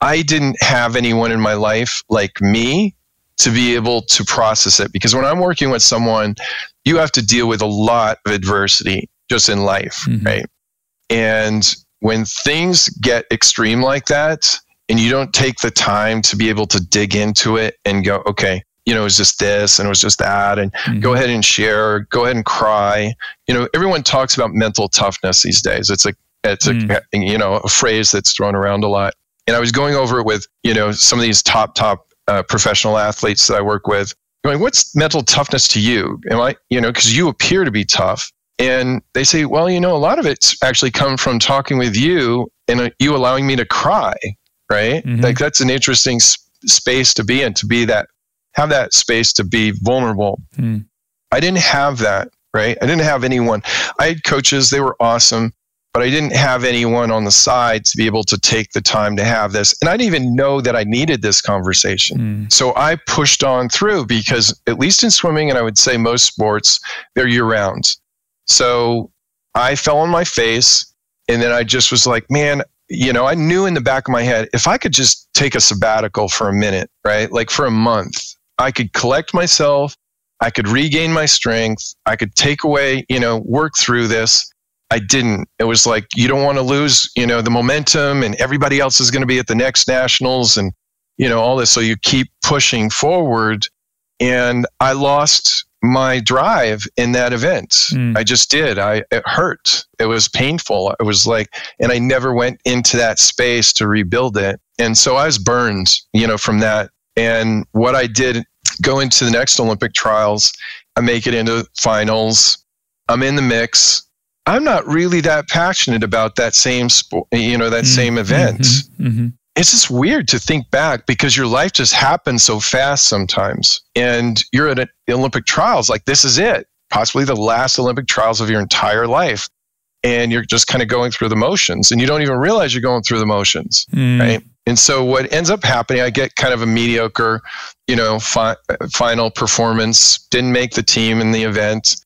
I didn't have anyone in my life like me to be able to process it. Because when I'm working with someone, you have to deal with a lot of adversity just in life, mm-hmm. right? And when things get extreme like that, and you don't take the time to be able to dig into it and go, okay, you know, it was just this and it was just that, and mm-hmm. go ahead and share, go ahead and cry. You know, everyone talks about mental toughness these days. It's a, it's mm. a, you know, a phrase that's thrown around a lot. And I was going over it with, you know, some of these top, top uh, professional athletes that I work with, going, what's mental toughness to you? Am I, you know, because you appear to be tough. And they say, well, you know, a lot of it's actually come from talking with you and uh, you allowing me to cry, right? Mm-hmm. Like that's an interesting sp- space to be in, to be that, have that space to be vulnerable. Mm. I didn't have that, right? I didn't have anyone. I had coaches, they were awesome but I didn't have anyone on the side to be able to take the time to have this. And I didn't even know that I needed this conversation. Mm. So I pushed on through because, at least in swimming, and I would say most sports, they're year round. So I fell on my face. And then I just was like, man, you know, I knew in the back of my head, if I could just take a sabbatical for a minute, right? Like for a month, I could collect myself. I could regain my strength. I could take away, you know, work through this I didn't. It was like you don't want to lose, you know, the momentum and everybody else is going to be at the next nationals and you know all this so you keep pushing forward and I lost my drive in that event. Mm. I just did. I it hurt. It was painful. It was like and I never went into that space to rebuild it. And so I was burned, you know, from that. And what I did go into the next Olympic trials, I make it into finals. I'm in the mix I'm not really that passionate about that same sport, you know, that mm-hmm. same event. Mm-hmm. Mm-hmm. It's just weird to think back because your life just happens so fast sometimes. And you're at the Olympic trials, like this is it, possibly the last Olympic trials of your entire life. And you're just kind of going through the motions and you don't even realize you're going through the motions, mm. right? And so what ends up happening, I get kind of a mediocre, you know, fi- final performance, didn't make the team in the event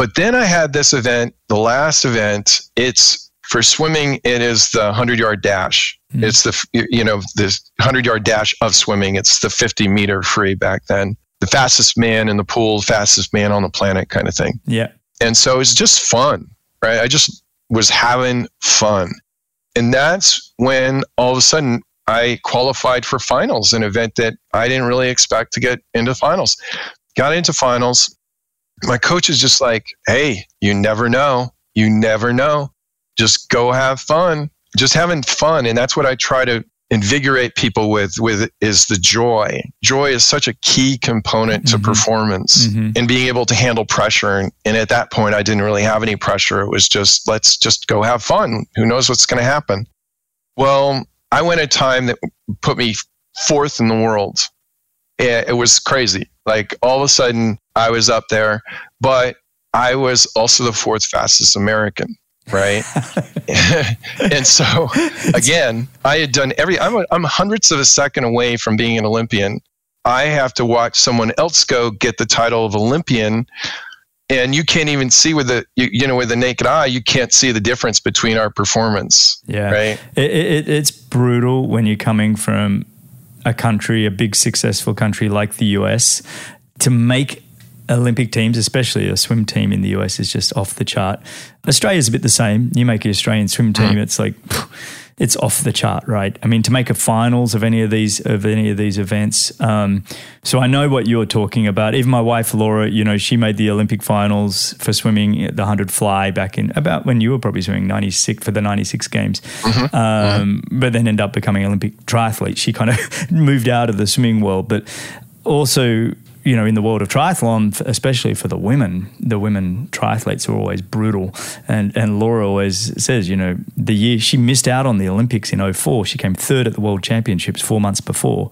but then I had this event, the last event. It's for swimming. It is the hundred yard dash. Mm. It's the you know the hundred yard dash of swimming. It's the fifty meter free back then. The fastest man in the pool, fastest man on the planet, kind of thing. Yeah. And so it's just fun, right? I just was having fun, and that's when all of a sudden I qualified for finals, an event that I didn't really expect to get into finals. Got into finals, my coach is just like, hey, you never know. You never know. Just go have fun. Just having fun. And that's what I try to invigorate people with with is the joy. Joy is such a key component to mm-hmm. performance mm-hmm. and being able to handle pressure. And, and at that point i didn't really have any pressure. It was just let's just go have fun. Who knows what's going to happen? Well i went a time that put me fourth in the world. It was crazy. Like all of a sudden I was up there, but I was also the fourth fastest American, right? *laughs* and so again, I had done every, I'm, a, I'm hundredths of a second away from being an Olympian. I have to watch someone else go get the title of Olympian. And you can't even see with the you, you know with the naked eye, you can't see the difference between our performance. Yeah, right. It, it, it's brutal when you're coming from a country, a big successful country like the US, to make Olympic teams, especially a swim team in the US, is just off the chart. Australia's a bit the same. You make an Australian swim team, it's like it's off the chart, right? I mean, to make a finals of any of these of any of these events. Um, so I know what you're talking about. Even my wife Laura, you know, she made the Olympic finals for swimming the hundred fly back in about when you were probably swimming ninety six for the ninety six games, mm-hmm. Um, mm-hmm. but then ended up becoming Olympic triathlete. She kind of *laughs* moved out of the swimming world, but also you know, in the world of triathlon, especially for the women, the women triathletes are always brutal. And and Laura always says, you know, the year she missed out on the Olympics in 04, she came third at the World Championships four months before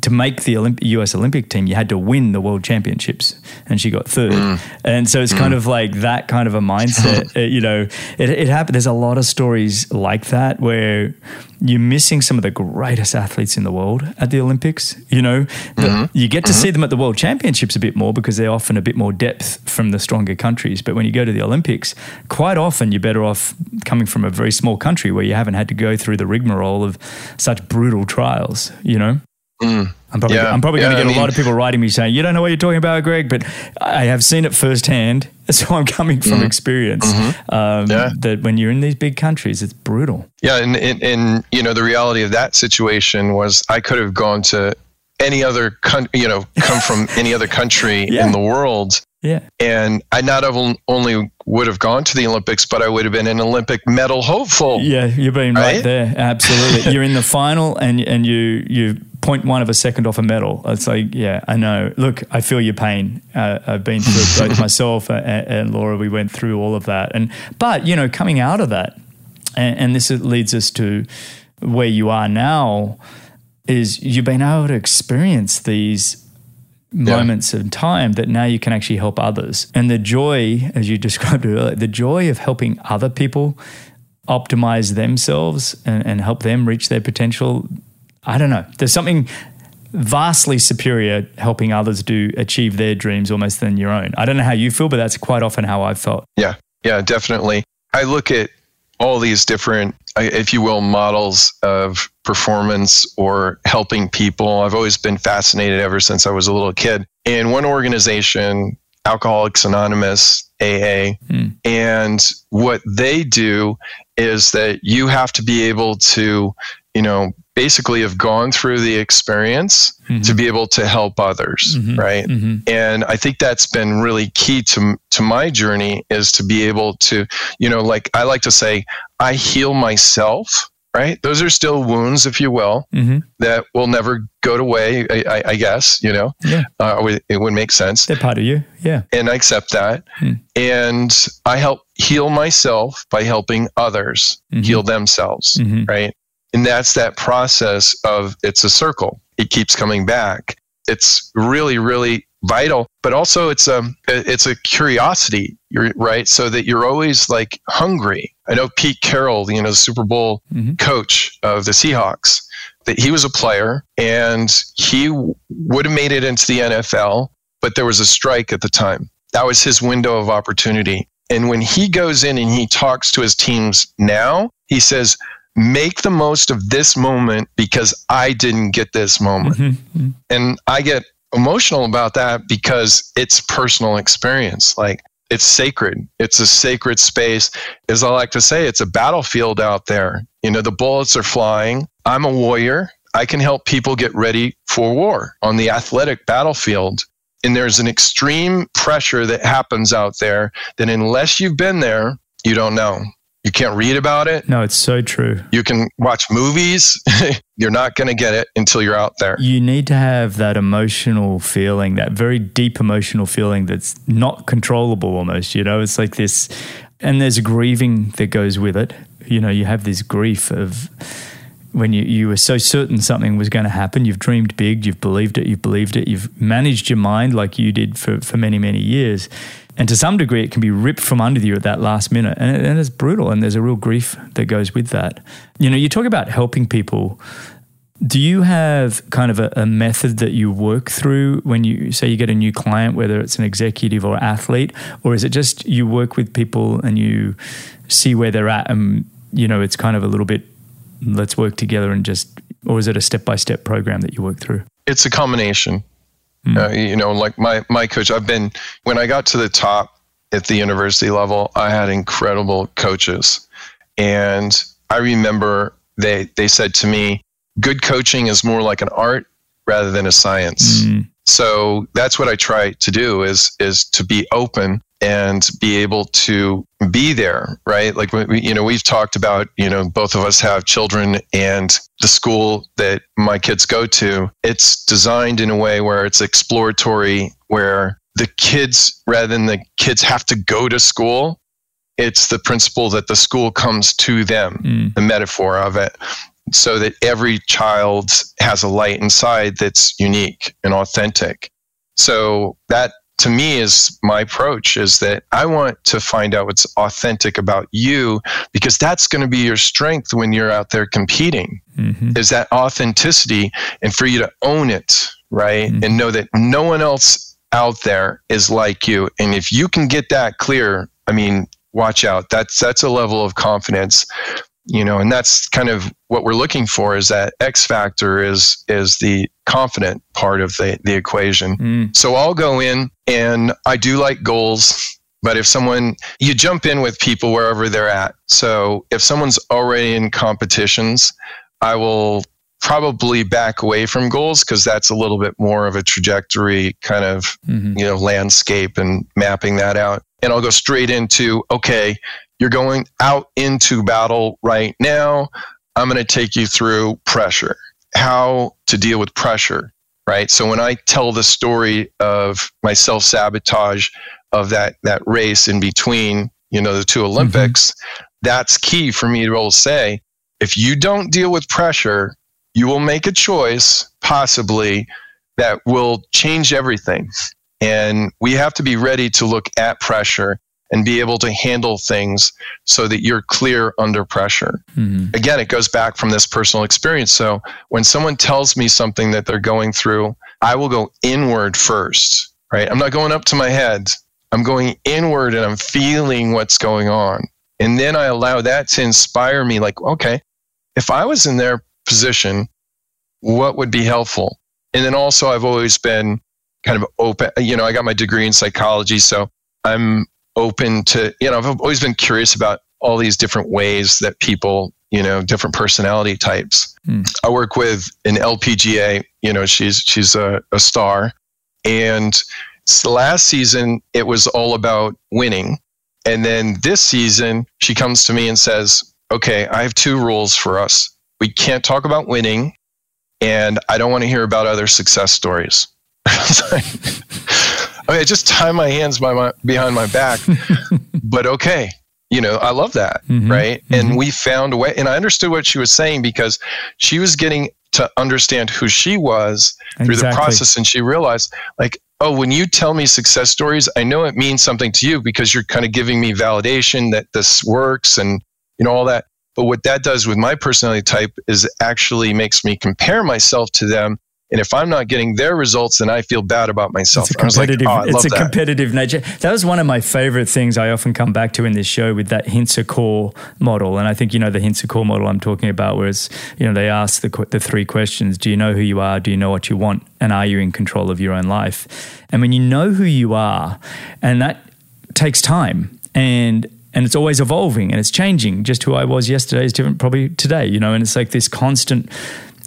to make the Olymp- US Olympic team, you had to win the World Championships, and she got third. Mm. And so it's mm. kind of like that kind of a mindset. *laughs* uh, you know, it, it happened. There's a lot of stories like that where you're missing some of the greatest athletes in the world at the Olympics. You know, mm-hmm. you get to mm-hmm. see them at the World Championships a bit more because they're often a bit more depth from the stronger countries. But when you go to the Olympics, quite often you're better off coming from a very small country where you haven't had to go through the rigmarole of such brutal trials. You know. Mm, I'm probably, Yeah. I'm probably going Yeah, to I get a lot of people writing me saying, you don't know what you're talking about, Greg, but I have seen it firsthand. *laughs* So I'm coming from experience Um, Mm-hmm. Yeah. that when you're in these big countries, it's brutal. Yeah, and, and and you know the reality of that situation was I could have gone to any other country, you know, come from *laughs* any other country Yeah. in the world, Yeah. and I not only would have gone to the Olympics, but I would have been an Olympic medal hopeful. Yeah, you've been right, Right? there. Absolutely. you're in the *laughs* final and and you you point one of a second off a medal. It's like, yeah, I know. Look, I feel your pain. Uh, I've been through it both *laughs* myself and, and Laura. We went through all of that, and but you know, coming out of that, and, and this leads us to where you are now. Is you've been able to experience these moments of time that now you can actually help others. And the joy, as you *laughs* described it earlier, the joy of helping other people optimize themselves and, and help them reach their potential. I don't know. There's something vastly superior helping others do achieve their dreams almost than your own. I don't know how you feel, but that's quite often how I've felt. Yeah, yeah, definitely. I look at all these different, if you will, models of performance or helping people. I've always been fascinated ever since I was a little kid. And one organization, Alcoholics Anonymous, AA, Hmm. and what they do is that you have to be able to, you know, basically have gone through the experience Mhm. to be able to help others, Mhm. right? Mhm. and i think that's been really key to to my journey is to be able to you know like i like to say i heal myself right those are still wounds if you will Mhm. that will never go away i, I, I guess you know Yeah. uh, it would- make sense They're part of you. Yeah. and i accept that Hmm. and i help heal myself by helping others Mhm. heal themselves Mhm. right and that's that process of it's a circle. It keeps coming back. It's really really vital but also it's a it's a curiosity right? So that you're always like hungry. I know pete carroll you know the super bowl Mhm. coach of the seahawks that he was a player and he would have made it into the nfl but there was a strike at the time. That was his window of opportunity. And when he goes in and he talks to his teams now he says make the most of this moment because I didn't get this moment. Mhm. Mhm. And I get emotional about that because it's personal experience. Like it's sacred. It's a sacred space. As I like to say, it's a battlefield out there. You know, the bullets are flying. I'm a warrior. I can help people get ready for war on the athletic battlefield. And there's an extreme pressure that happens out there that unless you've been there, you don't know. You can't read about it. No, it's so true. You can watch movies. *laughs* you're not going to get it until you're out there. You need to have that emotional feeling, that very deep emotional feeling that's not controllable almost, you know? It's like this, and there's a grieving that goes with it. You know, you have this grief of when you, you were so certain something was going to happen. You've dreamed big, you've believed it, you've believed it, you've managed your mind like you did for, for many, many years. And to some degree, it can be ripped from under you at that last minute. And, it, and it's brutal. And there's a real grief that goes with that. You know, you talk about helping people. Do you have kind of a, a, method that you work through when you say you get a new client, whether it's an executive or athlete, or is it just you work with people and you see where they're at and you know it's kind of a little bit let's work together and just, or is it a step by step program that you work through? It's a combination. Mm. Uh, you know, like my my coach, I've been when I got to the top at the university level, I had incredible coaches, and I remember they they said to me, "Good coaching is more like an art rather than a science." Mm. So that's what I try to do is is to be open and be able to be there, right? Like we, you know, we've talked about, you know, both of us have children, and the school that my kids go to, it's designed in a way where it's exploratory, where the kids, rather than the kids have to go to school, it's the principle that the school comes to them, mm. the metaphor of it so that every child has a light inside that's unique and authentic. So that to me is my approach is that I want to find out what's authentic about you because that's going to be your strength when you're out there competing. Mm-hmm. Is that authenticity and for you to own it, right? Mm-hmm. And know that no one else out there is like you. And if you can get that clear, I mean, watch out. That's that's a level of confidence you know and that's kind of what we're looking for is that x factor is is the confident part of the the equation mm. so i'll go in and i do like goals but if someone you jump in with people wherever they're at so if someone's already in competitions i will probably back away from goals because that's a little bit more of a trajectory kind of mm-hmm. you know landscape and mapping that out and i'll go straight into okay you're going out into battle right now. I'm going to take you through pressure, how to deal with pressure, right? So when I tell the story of my self sabotage of that that race in between, you know, the two mm-hmm. Olympics, mm-hmm. that's key for me to be able to say, if you don't deal with pressure, you will make a choice possibly that will change everything. And we have to be ready to look at pressure and be able to handle things so that you're clear under pressure. Mm-hmm. Again, it goes back from this personal experience. So when someone tells me something that they're going through, I will go inward first, right? I'm not going up to my head. I'm going inward and I'm feeling what's going on. And then I allow that to inspire me like, okay, if I was in their position, what would be helpful? And then also, I've always been kind of open. You know, I got my degree in psychology, so I'm open to, you know, I've always been curious about all these different ways that people, you know, different personality types. Mm. I work with an LPGA, you know, she's she's a, a star. And last season it was all about winning. And then this season she comes to me and says, Okay, I have two rules for us. We can't talk about winning, and I don't want to hear about other success stories. *laughs* I mean, just tie my hands by my, behind my back. *laughs* but okay, you know, I love that, mm-hmm, right? Mm-hmm. And we found a way, and I understood what she was saying because she was getting to understand who she was exactly. through the process, and she realized, like, oh, when you tell me success stories, I know it means something to you because you're kind of giving me validation that this works and you know all that. But what that does with my personality type is actually makes me compare myself to them and if I'm not getting their results, then I feel bad about myself. It's a competitive, like, oh, it's a that. competitive nature. That was one of my favorite things I often come back to in this show with that Hintsa core model. And I think, you know, the Hintsa core model I'm talking about, whereas, you know, they ask the, the three questions Do you know who you are? Do you know what you want? And are you in control of your own life? And when you know who you are, and that takes time and and it's always evolving and it's changing. Just who I was yesterday is different probably today, you know, and it's like this constant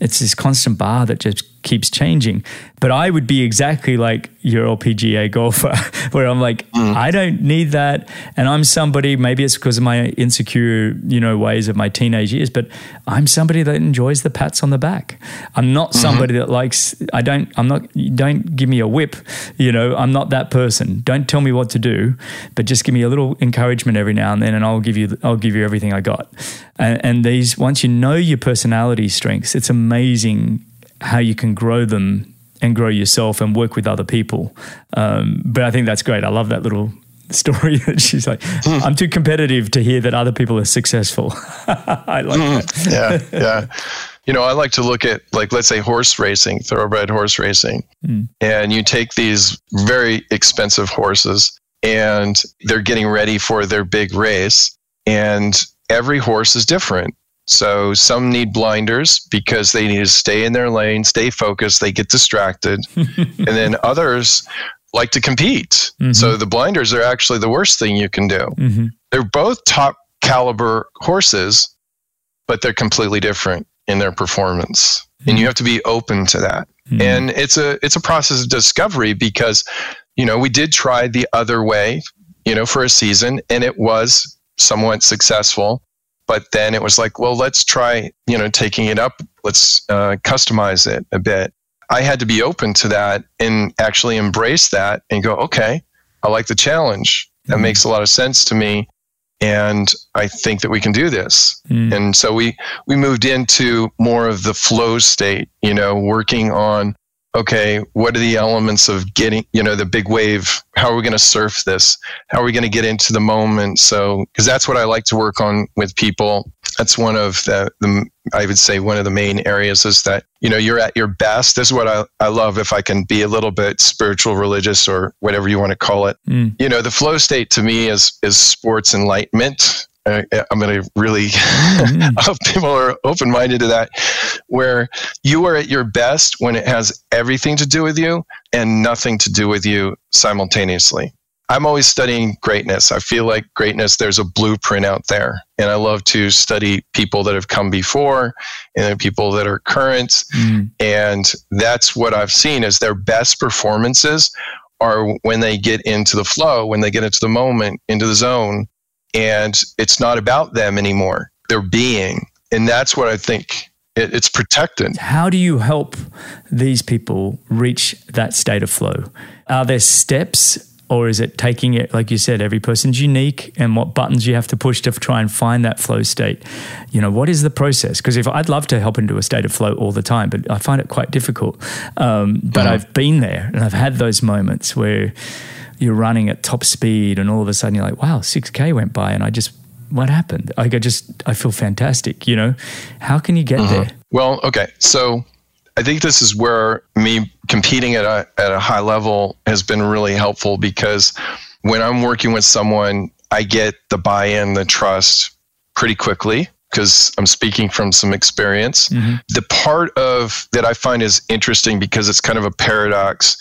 it's this constant bar that just keeps changing. But I would be exactly like your LPGA golfer, *laughs* where I'm like, mm. I don't need that. And I'm somebody, maybe it's because of my insecure, you know, ways of my teenage years, but I'm somebody that enjoys the pats on the back. I'm not mm-hmm. somebody that likes, I don't, I'm not, don't give me a whip, you know, I'm not that person. Don't tell me what to do, but just give me a little encouragement every now and then and I'll give you, I'll give you everything I got. And, and these, once you know your personality strengths, it's amazing how you can grow them and grow yourself and work with other people. Um, but I think that's great. I love that little story *laughs* that she's like, mm. I'm too competitive to hear that other people are successful. *laughs* I like mm. that. yeah, yeah. You know, I like to look at like let's say horse racing, thoroughbred horse racing, mm. and you take these very expensive horses and they're getting ready for their big race and every horse is different so some need blinders because they need to stay in their lane, stay focused, they get distracted. *laughs* and then others like to compete. Mm-hmm. So the blinders are actually the worst thing you can do. Mm-hmm. They're both top caliber horses, but they're completely different in their performance. Mm-hmm. And you mm-hmm. have to be open to that. Mm-hmm. And it's a it's a process of discovery because you know, we did try the other way, you know, for a season and it was somewhat successful but then it was like well let's try you know taking it up. Let's uh, customize it a bit. I had to be open to that and actually embrace that and go okay i like the challenge. That mm-hmm. makes a lot of sense to me. And i think that we can do this. Mm. and so we we moved into more of the flow state you know working on okay, what are the elements of getting, you know, the big wave? How are we going to surf this? How are we going to get into the moment? So, because that's what I like to work on with people. That's one of the, the, I would say, one of the main areas is that, you know, you're at your best. This is what I, I love if I can be a little bit spiritual, religious, or whatever you want to call it. Mm. You know, the flow state to me is, is sports enlightenment. I, am going to really mm-hmm. *laughs* people are open minded to that, where you are at your best when it has everything to do with you and nothing to do with you simultaneously. I'm always studying greatness. I feel like greatness, there's a blueprint out there. And I love to study people that have come before and people that are current. Mm. And that's what I've seen is their best performances are when they get into the flow, when they get into the moment, into the zone. And it's not about them anymore. They're being. And that's what I think it, it's protected. How do you help these people reach that state of flow? Are there steps or is it taking it like you said every person's unique and what buttons you have to push to try and find that flow state you know what is the process because if i'd love to help into a state of flow all the time but i find it quite difficult um, but mm-hmm. i've been there and i've had those moments where you're running at top speed and all of a sudden you're like wow 6k went by and i just what happened Like, i just i feel fantastic you know how can you get mm-hmm. there well okay so I think this is where me competing at a, at a high level has been really helpful because when I'm working with someone, I get the buy in, the trust pretty quickly because I'm speaking from some experience. Mm-hmm. The part of that I find is interesting because it's kind of a paradox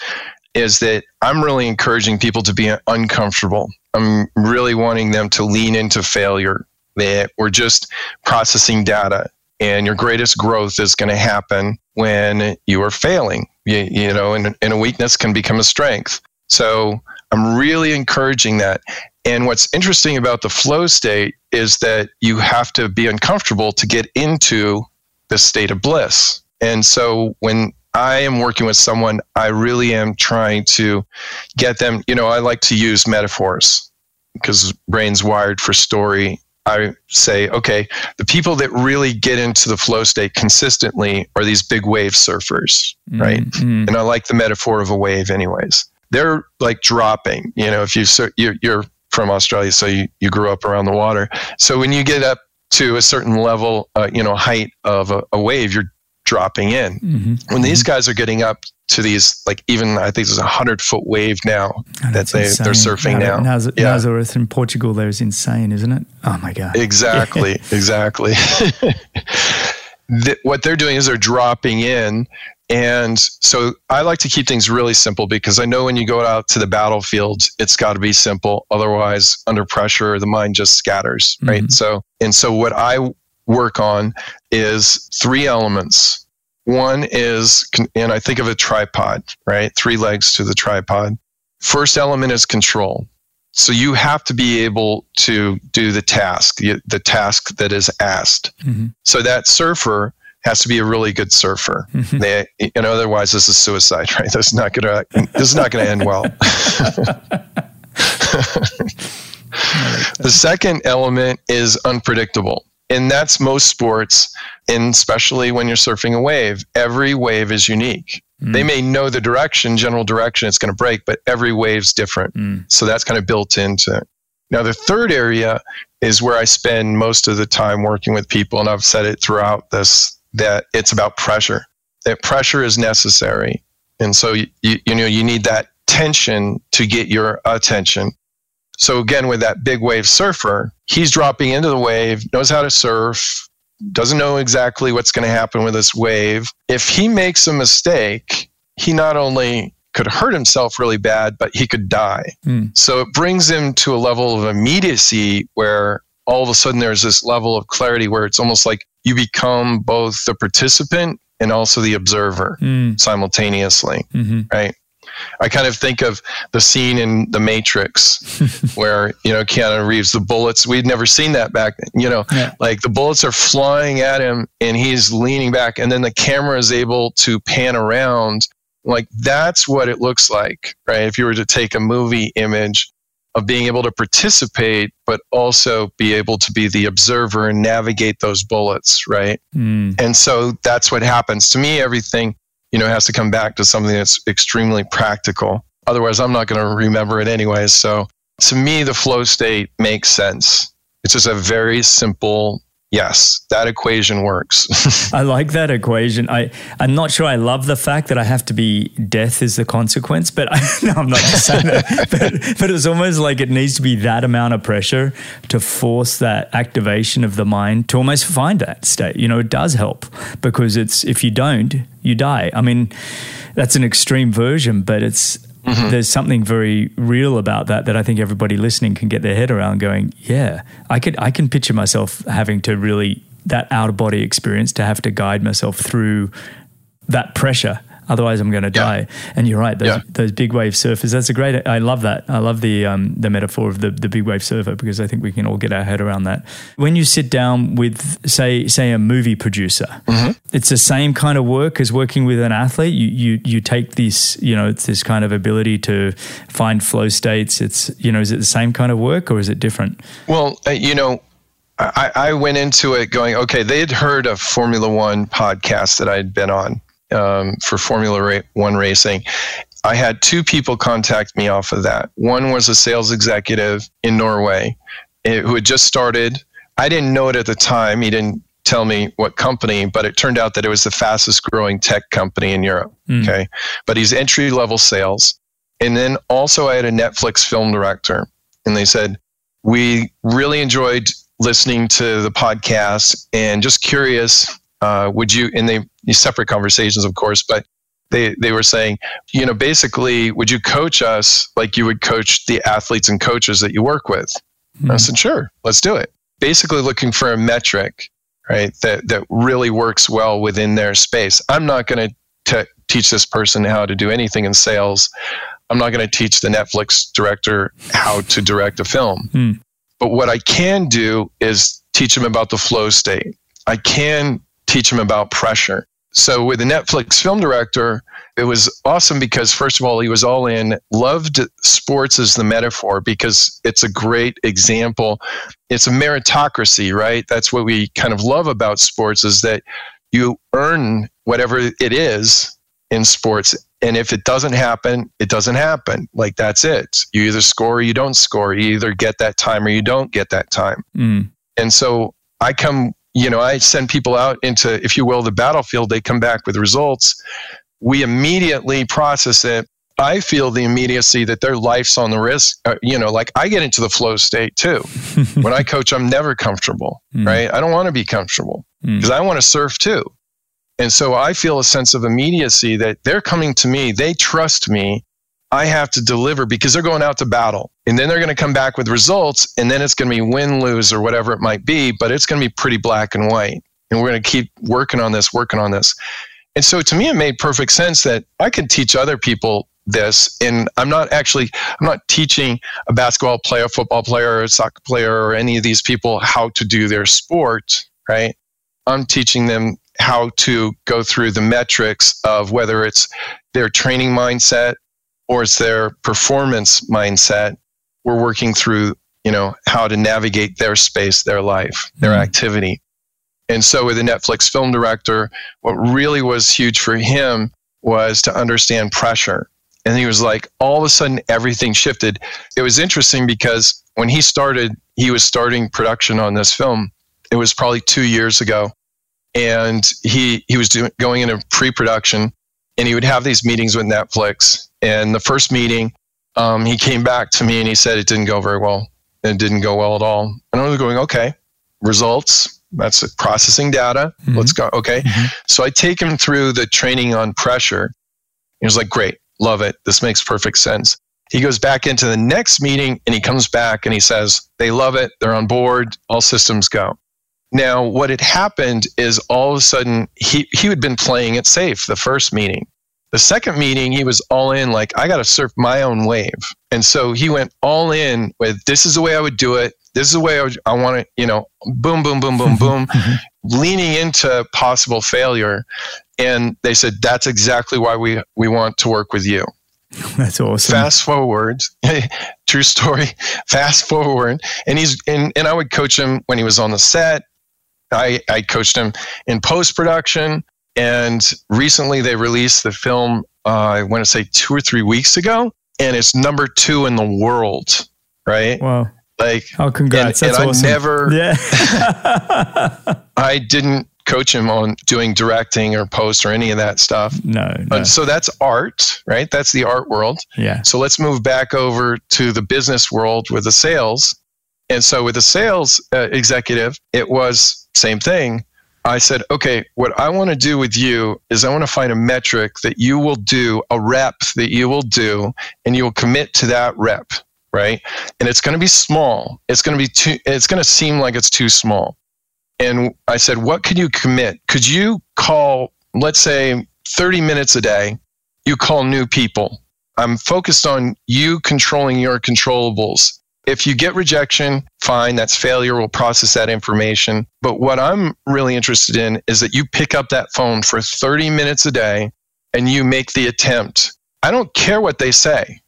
is that I'm really encouraging people to be uncomfortable. I'm really wanting them to lean into failure. That we're just processing data and your greatest growth is going to happen when you are failing you, you know and, and a weakness can become a strength so i'm really encouraging that and what's interesting about the flow state is that you have to be uncomfortable to get into the state of bliss and so when I am working with someone, I really am trying to get them, you know, I like to use metaphors because brain's wired for story I say, okay, the people that really get into the flow state consistently are these big wave surfers, mm-hmm. right? And I like the metaphor of a wave, anyways. They're like dropping. You know, if you you're, you're from Australia, so you, you grew up around the water. So when you get up to a certain level, uh, you know, height of a, a wave, you're dropping in. Mm-hmm. When these mm-hmm. guys are getting up to these, like even I think there's a hundred foot wave now oh, that they insane. they're surfing now. Naz- yeah. Nazaré in Portugal, there is insane, isn't it? Oh my god! Exactly, *laughs* exactly. *laughs* the, what they're doing is they're dropping in. And so I like to keep things really simple because I know when you go out to the battlefield, it's got to be simple. Otherwise, under pressure, the mind just scatters, right? Mm-hmm. So, and so what I work on is three elements. One is, and I think of a tripod, right? Three legs to the tripod. First element is control. So you have to be able to do the task, the task that is asked. Mm-hmm. So that surfer has to be a really good surfer. Mm-hmm. They, you know, otherwise this is suicide, right? This is not gonna. This is not gonna end well. *laughs* *laughs* the second element is unpredictable and that's most sports and especially when you're surfing a wave. Every wave is unique. Mm. they may know the direction general direction it's going to break but every wave's different. Mm. so that's kind of built into it. Now the third area is where i spend most of the time working with people and i've said it throughout this that it's about pressure that pressure is necessary. And so you, you, you know you need that tension to get your attention so again, with that big wave surfer, he's dropping into the wave, knows how to surf, doesn't know exactly what's going to happen with this wave. If he makes a mistake, he not only could hurt himself really bad, but he could die. Mm. So it brings him to a level of immediacy where all of a sudden there's this level of clarity where it's almost like you become both the participant and also the observer mm. simultaneously, mm-hmm. right? I kind of think of the scene in The Matrix *laughs* where, you know, Keanu Reeves, the bullets, we'd never seen that back, you know, yeah. like the bullets are flying at him and he's leaning back and then the camera is able to pan around. Like that's what it looks like, right? If you were to take a movie image of being able to participate, but also be able to be the observer and navigate those bullets, right? Mm. And so that's what happens. To me, everything you know, has to come back to something that's extremely practical. Otherwise, I'm not going to remember it anyways. So to me, the flow state makes sense. It's just a very simple yes, that equation works. *laughs* I like that equation. I, I'm not sure I love the fact that I have to be death is the consequence, but *laughs* I, no, I'm not saying that. *laughs* But, but it's almost like it needs to be that amount of pressure to force that activation of the mind to almost find that state. You know, it does help because it's if you don't, you die. I mean, that's an extreme version, but it's Mm-hmm. There's something very real about that that I think everybody listening can get their head around. Going, yeah, I could I can picture myself having to really that out of body experience to have to guide myself through that pressure Otherwise, I'm going to die. Yeah. And you're right; those, yeah. those, big wave surfers. That's a great. I love that. I love the um, the metaphor of the the big wave surfer because I think we can all get our head around that. When you sit down with say say a movie producer, mm-hmm. it's the same kind of work as working with an athlete. You you you take this you know it's this kind of ability to find flow states. It's you know is it the same kind of work or is it different? Well, uh, you know. I, I went into it going, okay, they had heard a Formula One podcast that I had been on um, for Formula One racing. I had two people contact me off of that. One was a sales executive in Norway who had just started. I didn't know it at the time. He didn't tell me what company, but it turned out that it was the fastest growing tech company in Europe. Mm. Okay. But he's entry level sales. And then also, I had a Netflix film director, and they said, We really enjoyed listening to the podcast and just curious uh, would you and they these separate conversations of course but they they were saying you know basically would you coach us like you would coach the athletes and coaches that you work with mm-hmm. i hmm. said sure let's do it basically looking for a metric right that that really works well within their space i'm not going to teach this person how to do anything in sales i'm not going to teach the netflix director how to direct a film mm. but what i can do is teach them about the flow state i can teach them about pressure. So with the Netflix film director, it was awesome because first of all, he was all in, loved sports as the metaphor because it's a great example. It's a meritocracy, right? That's what we kind of love about sports is that you earn whatever it is in sports. And if it doesn't happen, it doesn't happen. Like that's it. You either score or you don't score. You either get that time or you don't get that time. Mm. And so I come you know, I send people out into, if you will, the battlefield. They come back with results. We immediately process it. I feel the immediacy that their life's on the risk. Uh, you know, like I get into the flow state too. *laughs* when I coach, I'm never comfortable, mm. right? I don't want to be comfortable because mm. I want to surf too. And so I feel a sense of immediacy that they're coming to me, they trust me, I have to deliver because they're going out to battle. And then they're going to come back with results, and then it's going to be win, lose, or whatever it might be, but it's going to be pretty black and white. And we're going to keep working on this, working on this. And so to me, it made perfect sense that I could teach other people this. And I'm not actually, I'm not teaching a basketball player, football player, a soccer player, or any of these people how to do their sport, right? I'm teaching them how to go through the metrics of whether it's their training mindset, or it's their performance mindset we're working through you know how to navigate their space their life their mm-hmm. activity. And so with the netflix film director what really was huge for him was to understand pressure. And he was like all of a sudden everything shifted. It was interesting because when he started he was starting production on this film. It was probably two years ago. And he he was doing, going into pre-production and he would have these meetings with netflix and the first meeting, um, he came back to me and he said it didn't go very well. It didn't go well at all. And I was going, okay, results. That's processing data. Mm-hmm. Let's go. Okay. Mm-hmm. So I take him through the training on pressure. He was like, great, love it. This makes perfect sense. He goes back into the next meeting and he comes back and he says, they love it. They're on board. All systems go. Now, what had happened is all of a sudden he, he had been playing it safe the first meeting. The second meeting, he was all in, like, I got to surf my own wave. And so he went all in with, this is the way I would do it. This is the way I, would, I want to, you know, boom, boom, boom, boom, boom, *laughs* mm-hmm. leaning into possible failure. And they said, that's exactly why we, we want to work with you. *laughs* That's awesome. Fast forward, *laughs* true story. Fast forward, and he's and, and I would coach him when he was on the set. I I coached him in post production. And recently they released the film, uh, I want to say two or three weeks ago, and it's number two in the world, right? Wow. Like, oh, congrats! And, That's and awesome. I never, yeah. *laughs* I didn't coach him on doing directing or post or any of that stuff. no, no. So that's art, right? That's the art world. yeah. So let's move back over to the business world with the sales. And so with the sales uh, executive, it was same thing. I said, okay, what I want to do with you is I want to find a metric that you will do, a rep that you will do, and you will commit to that rep, right? And it's going to be small. It's going to be too, it's going to seem like it's too small. And I said, what could you commit? Could you call, let's say, 30 minutes a day? You call new people. I'm focused on you controlling your controllables. If you get rejection, fine, that's failure. We'll process that information. But what I'm really interested in is that you pick up that phone for 30 minutes a day and you make the attempt. I don't care what they say.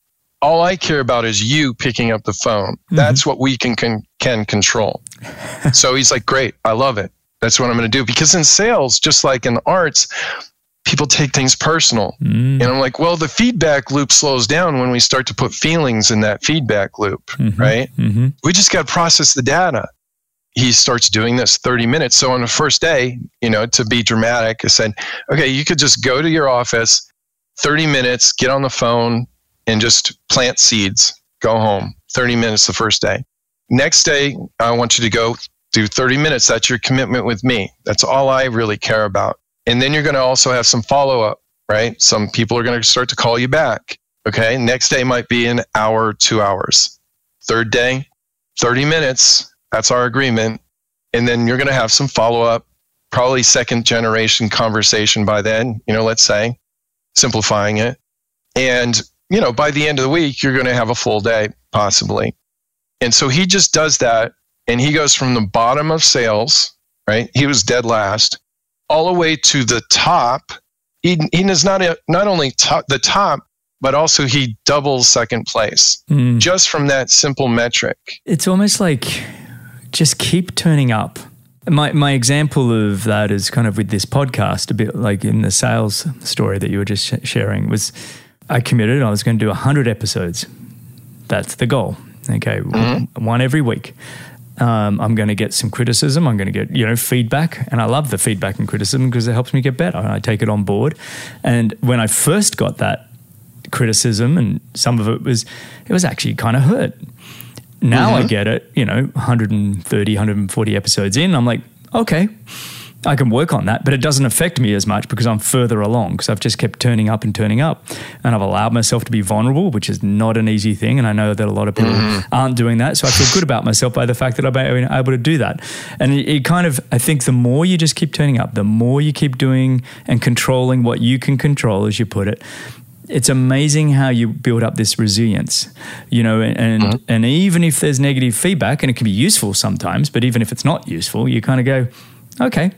All I care about is you picking up the phone. Mhm. That's what we can, can can control. *laughs* so he's like, "Great, I love it. That's what I'm going to do." Because in sales, just like in the arts, people take things personal. Mm, And I'm like, well, the feedback loop slows down when we start to put feelings in that feedback loop, mhm, right? mhm. We just got to process the data. He starts doing this 30 minutes. So on the first day, you know, to be dramatic, I said, okay, you could just go to your office, 30 minutes, get on the phone, and just plant seeds. Go home. 30 minutes the first day. Next day, I want you to go do 30 minutes. That's your commitment with me. That's all I really care about. And then you're going to also have some follow up, right? Some people are going to start to call you back. Okay. Next day might be an hour, two hours. Third day, 30 minutes. That's our agreement. And then you're going to have some follow up, probably second generation conversation by then, you know, let's say, simplifying it. And, you know, by the end of the week, you're going to have a full day, possibly. And so he just does that. And he goes from the bottom of sales, right? He was dead last, all the way to the top. He, he is not, a, not only top, the top, but also he doubles second place Mm. just from that simple metric. It's almost like just keep turning up. My my example of that is kind of with this podcast, a bit like in the sales story that you were just sh- sharing. Was I committed? I was going to do hundred episodes. That's the goal. Okay, one every week. Um, I'm going to get some criticism. I'm going to get you know feedback, and I love the feedback and criticism because it helps me get better. I take it on board. And when I first got that criticism, and some of it was it was actually kind of hurt. Now I get it, you know, 130, 140 episodes in. I'm like, okay, I can work on that, but it doesn't affect me as much because I'm further along because I've just kept turning up and turning up. And I've allowed myself to be vulnerable, which is not an easy thing. And I know that a lot of people mm-hmm. aren't doing that. So I feel good about myself by the fact that I've been able to do that. And it, it kind of, I think the more you just keep turning up, the more you keep doing and controlling what you can control, as you put it, it's amazing how you build up this resilience, you know, and and mm-hmm. even if there's negative feedback, and it can be useful sometimes, but even if it's not useful, you kind of go, okay,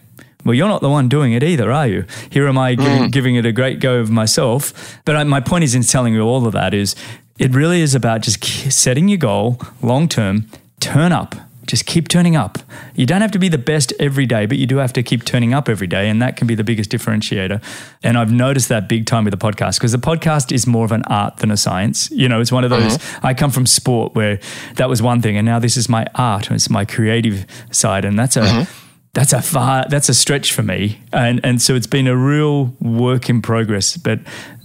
well, you're not the one doing it either, are you? Here am I hmm. giving, giving it a great go of myself. But I, my point is in telling you all of that is it really is about just k- setting your goal long term, turn up. Just keep turning up. You don't have to be the best every day, but you do have to keep turning up every day. And that can be the biggest differentiator. And I've noticed that big time with the podcast because the podcast is more of an art than a science. You know, it's one of those, mm-hmm. I come from sport where that was one thing. And now this is my art, it's my creative side. And that's a, mm-hmm. That's a far that's a stretch for me. And and so it's been a real work in progress but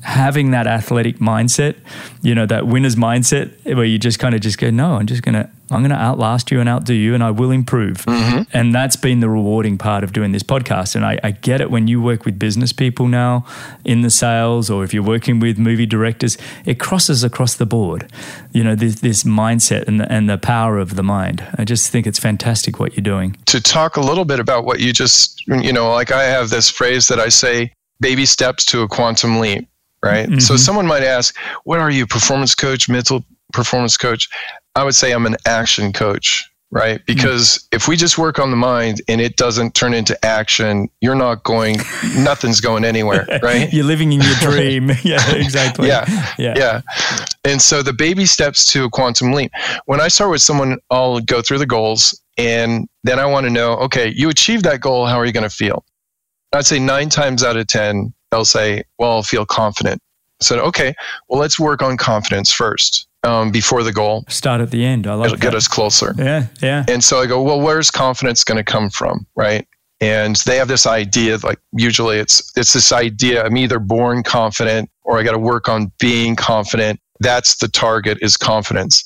having that athletic mindset you know that winner's mindset where you just kind of just go no i'm just gonna i'm gonna outlast you and outdo you and i will improve. Mm-hmm. And that's been the rewarding part of doing this podcast. And I, I get it when you work with business people now in the sales or if you're working with movie directors it crosses across the board you know this, this mindset and the, and the power of the mind. I just think it's fantastic what you're doing. To talk a little bit about what you just, you know, like I have this phrase that I say baby steps to a quantum leap, right? So mm-hmm. someone might ask, What are you, performance coach, mental performance coach? I would say I'm an action coach, right? Mm. Because if we just work on the mind and it doesn't turn into action, you're not going, nothing's going anywhere, *laughs* right? You're living in your *laughs* dream. *laughs* yeah, exactly. Yeah, Yeah. yeah. And so the baby steps to a quantum leap. When I start with someone, I'll go through the goals and then I want to know, okay, you achieved that goal. How are you going to feel? I'd say nine times out of 10, they'll say, well, I'll feel confident. I said, okay, well, let's work on confidence first. um, before the goal. Start at the end. I like It'll that. get us closer. Yeah, yeah. And so I go, well, where's confidence going to come from, right? And they have this idea, like usually it's it's this idea. I'm either born confident or I got to work on being confident. That's the target is confidence.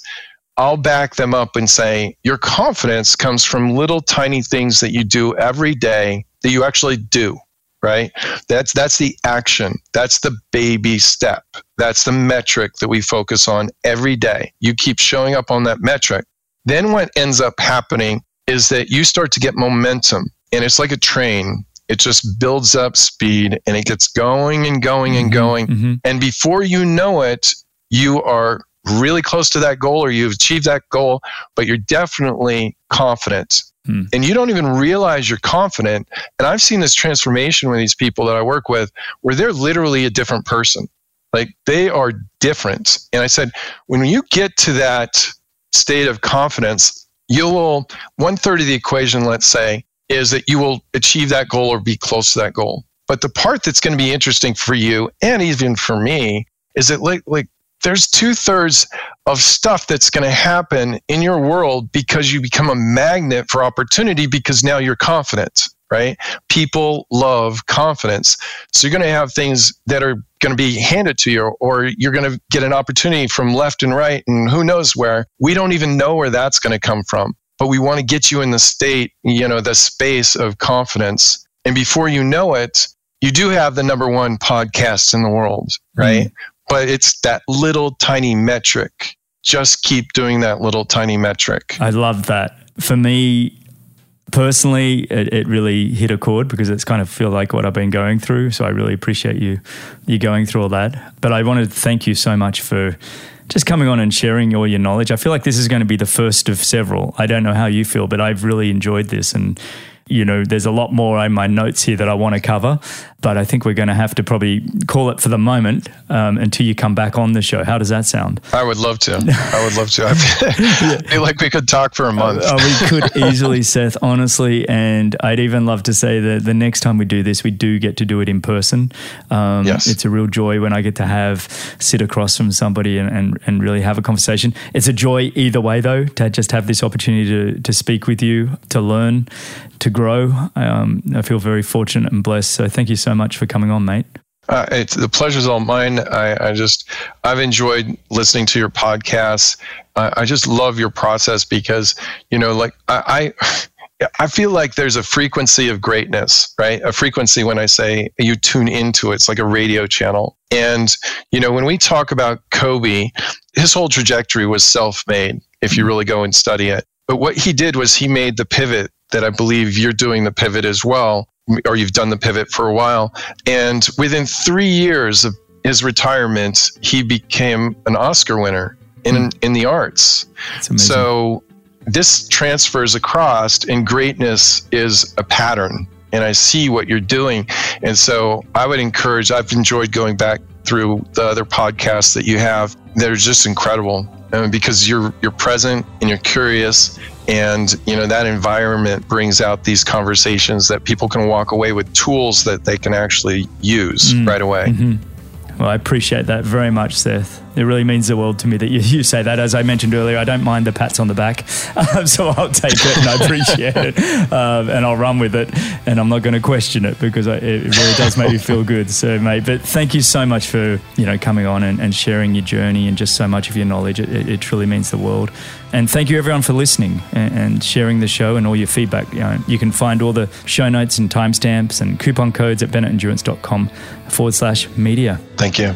I'll back them up and say your confidence comes from little tiny things that you do every day that you actually do right? That's that's the action. That's the baby step. That's the metric that we focus on every day. You keep showing up on that metric. Then what ends up happening is that you start to get momentum and it's like a train. It just builds up speed and it gets going and going and going. Mm-hmm. and before you know it you are really close to that goal or you've achieved that goal but you're definitely confident Hmm. and you don't even realize you're confident. And i've seen this transformation with these people that i work with where they're literally a different person. Like they are different. And i said when you get to that state of confidence you will one third of the equation let's say is that you will achieve that goal or be close to that goal. But the part that's going to be interesting for you and even for me is that like like there's two thirds of stuff that's going to happen in your world because you become a magnet for opportunity because now you're confident, right? People love confidence. So you're going to have things that are going to be handed to you, or you're going to get an opportunity from left and right, and who knows where. We don't even know where that's going to come from, but we want to get you in the state, you know, the space of confidence. And before you know it, you do have the number one podcast in the world, right? Mm-hmm. But it's that little tiny metric. Just keep doing that little tiny metric. I love that. For me personally, it, it really hit a chord because it's kind of feel like what I've been going through. So I really appreciate you you going through all that. But I wanted to thank you so much for just coming on and sharing all your knowledge. I feel like this is going to be the first of several. I don't know how you feel, but I've really enjoyed this and you know, there's a lot more in my notes here that I want to cover, but I think we're going to have to probably call it for the moment um, until you come back on the show. How does that sound? I would love to. *laughs* I would love to. *laughs* I feel like we could talk for a month. Uh, we could *laughs* easily, Seth, honestly. And I'd even love to say that the next time we do this, we do get to do it in person. Um, Yes. It's a real joy when I get to have sit across from somebody and, and, and really have a conversation. It's a joy either way, though, to just have this opportunity to, to speak with you, to learn, to grow. Um, I feel very fortunate and blessed. So thank you so much for coming on, mate. Uh, it's, the pleasure's all mine. I, I just, I've enjoyed listening to your podcasts. I, I just love your process because, you know, like I, I *laughs* I feel like there's a frequency of greatness, right? A frequency when I say you tune into it, it's like a radio channel. And, you know, when we talk about Kobe, his whole trajectory was self made, if you really go and study it. But what he did was he made the pivot that I believe you're doing the pivot as well, or you've done the pivot for a while. And within three years of his retirement, he became an Oscar winner in, in the arts. So this transfers across, and greatness is a pattern. And I see what you're doing. And so I would encourage, I've enjoyed going back through the other podcasts that you have. They're just incredible um, because you're you're present and you're curious and you know that environment brings out these conversations that people can walk away with tools that they can actually use Mm. right away Mhm. Well, I appreciate that very much, Seth. It really means the world to me that you, you say that. As I mentioned earlier, I don't mind the pats on the back, *laughs* um, so I'll take it and I appreciate it, um, and I'll run with it, and I'm not going to question it because I, it really does make me feel good. So, mate, but thank you so much for you know coming on and, and sharing your journey and just so much of your knowledge. It, it, it truly means the world. And thank you everyone for listening and, and sharing the show and all your feedback. You, know, you can find all the show notes and timestamps and coupon codes at bennettendurance.com forward slash media. thank you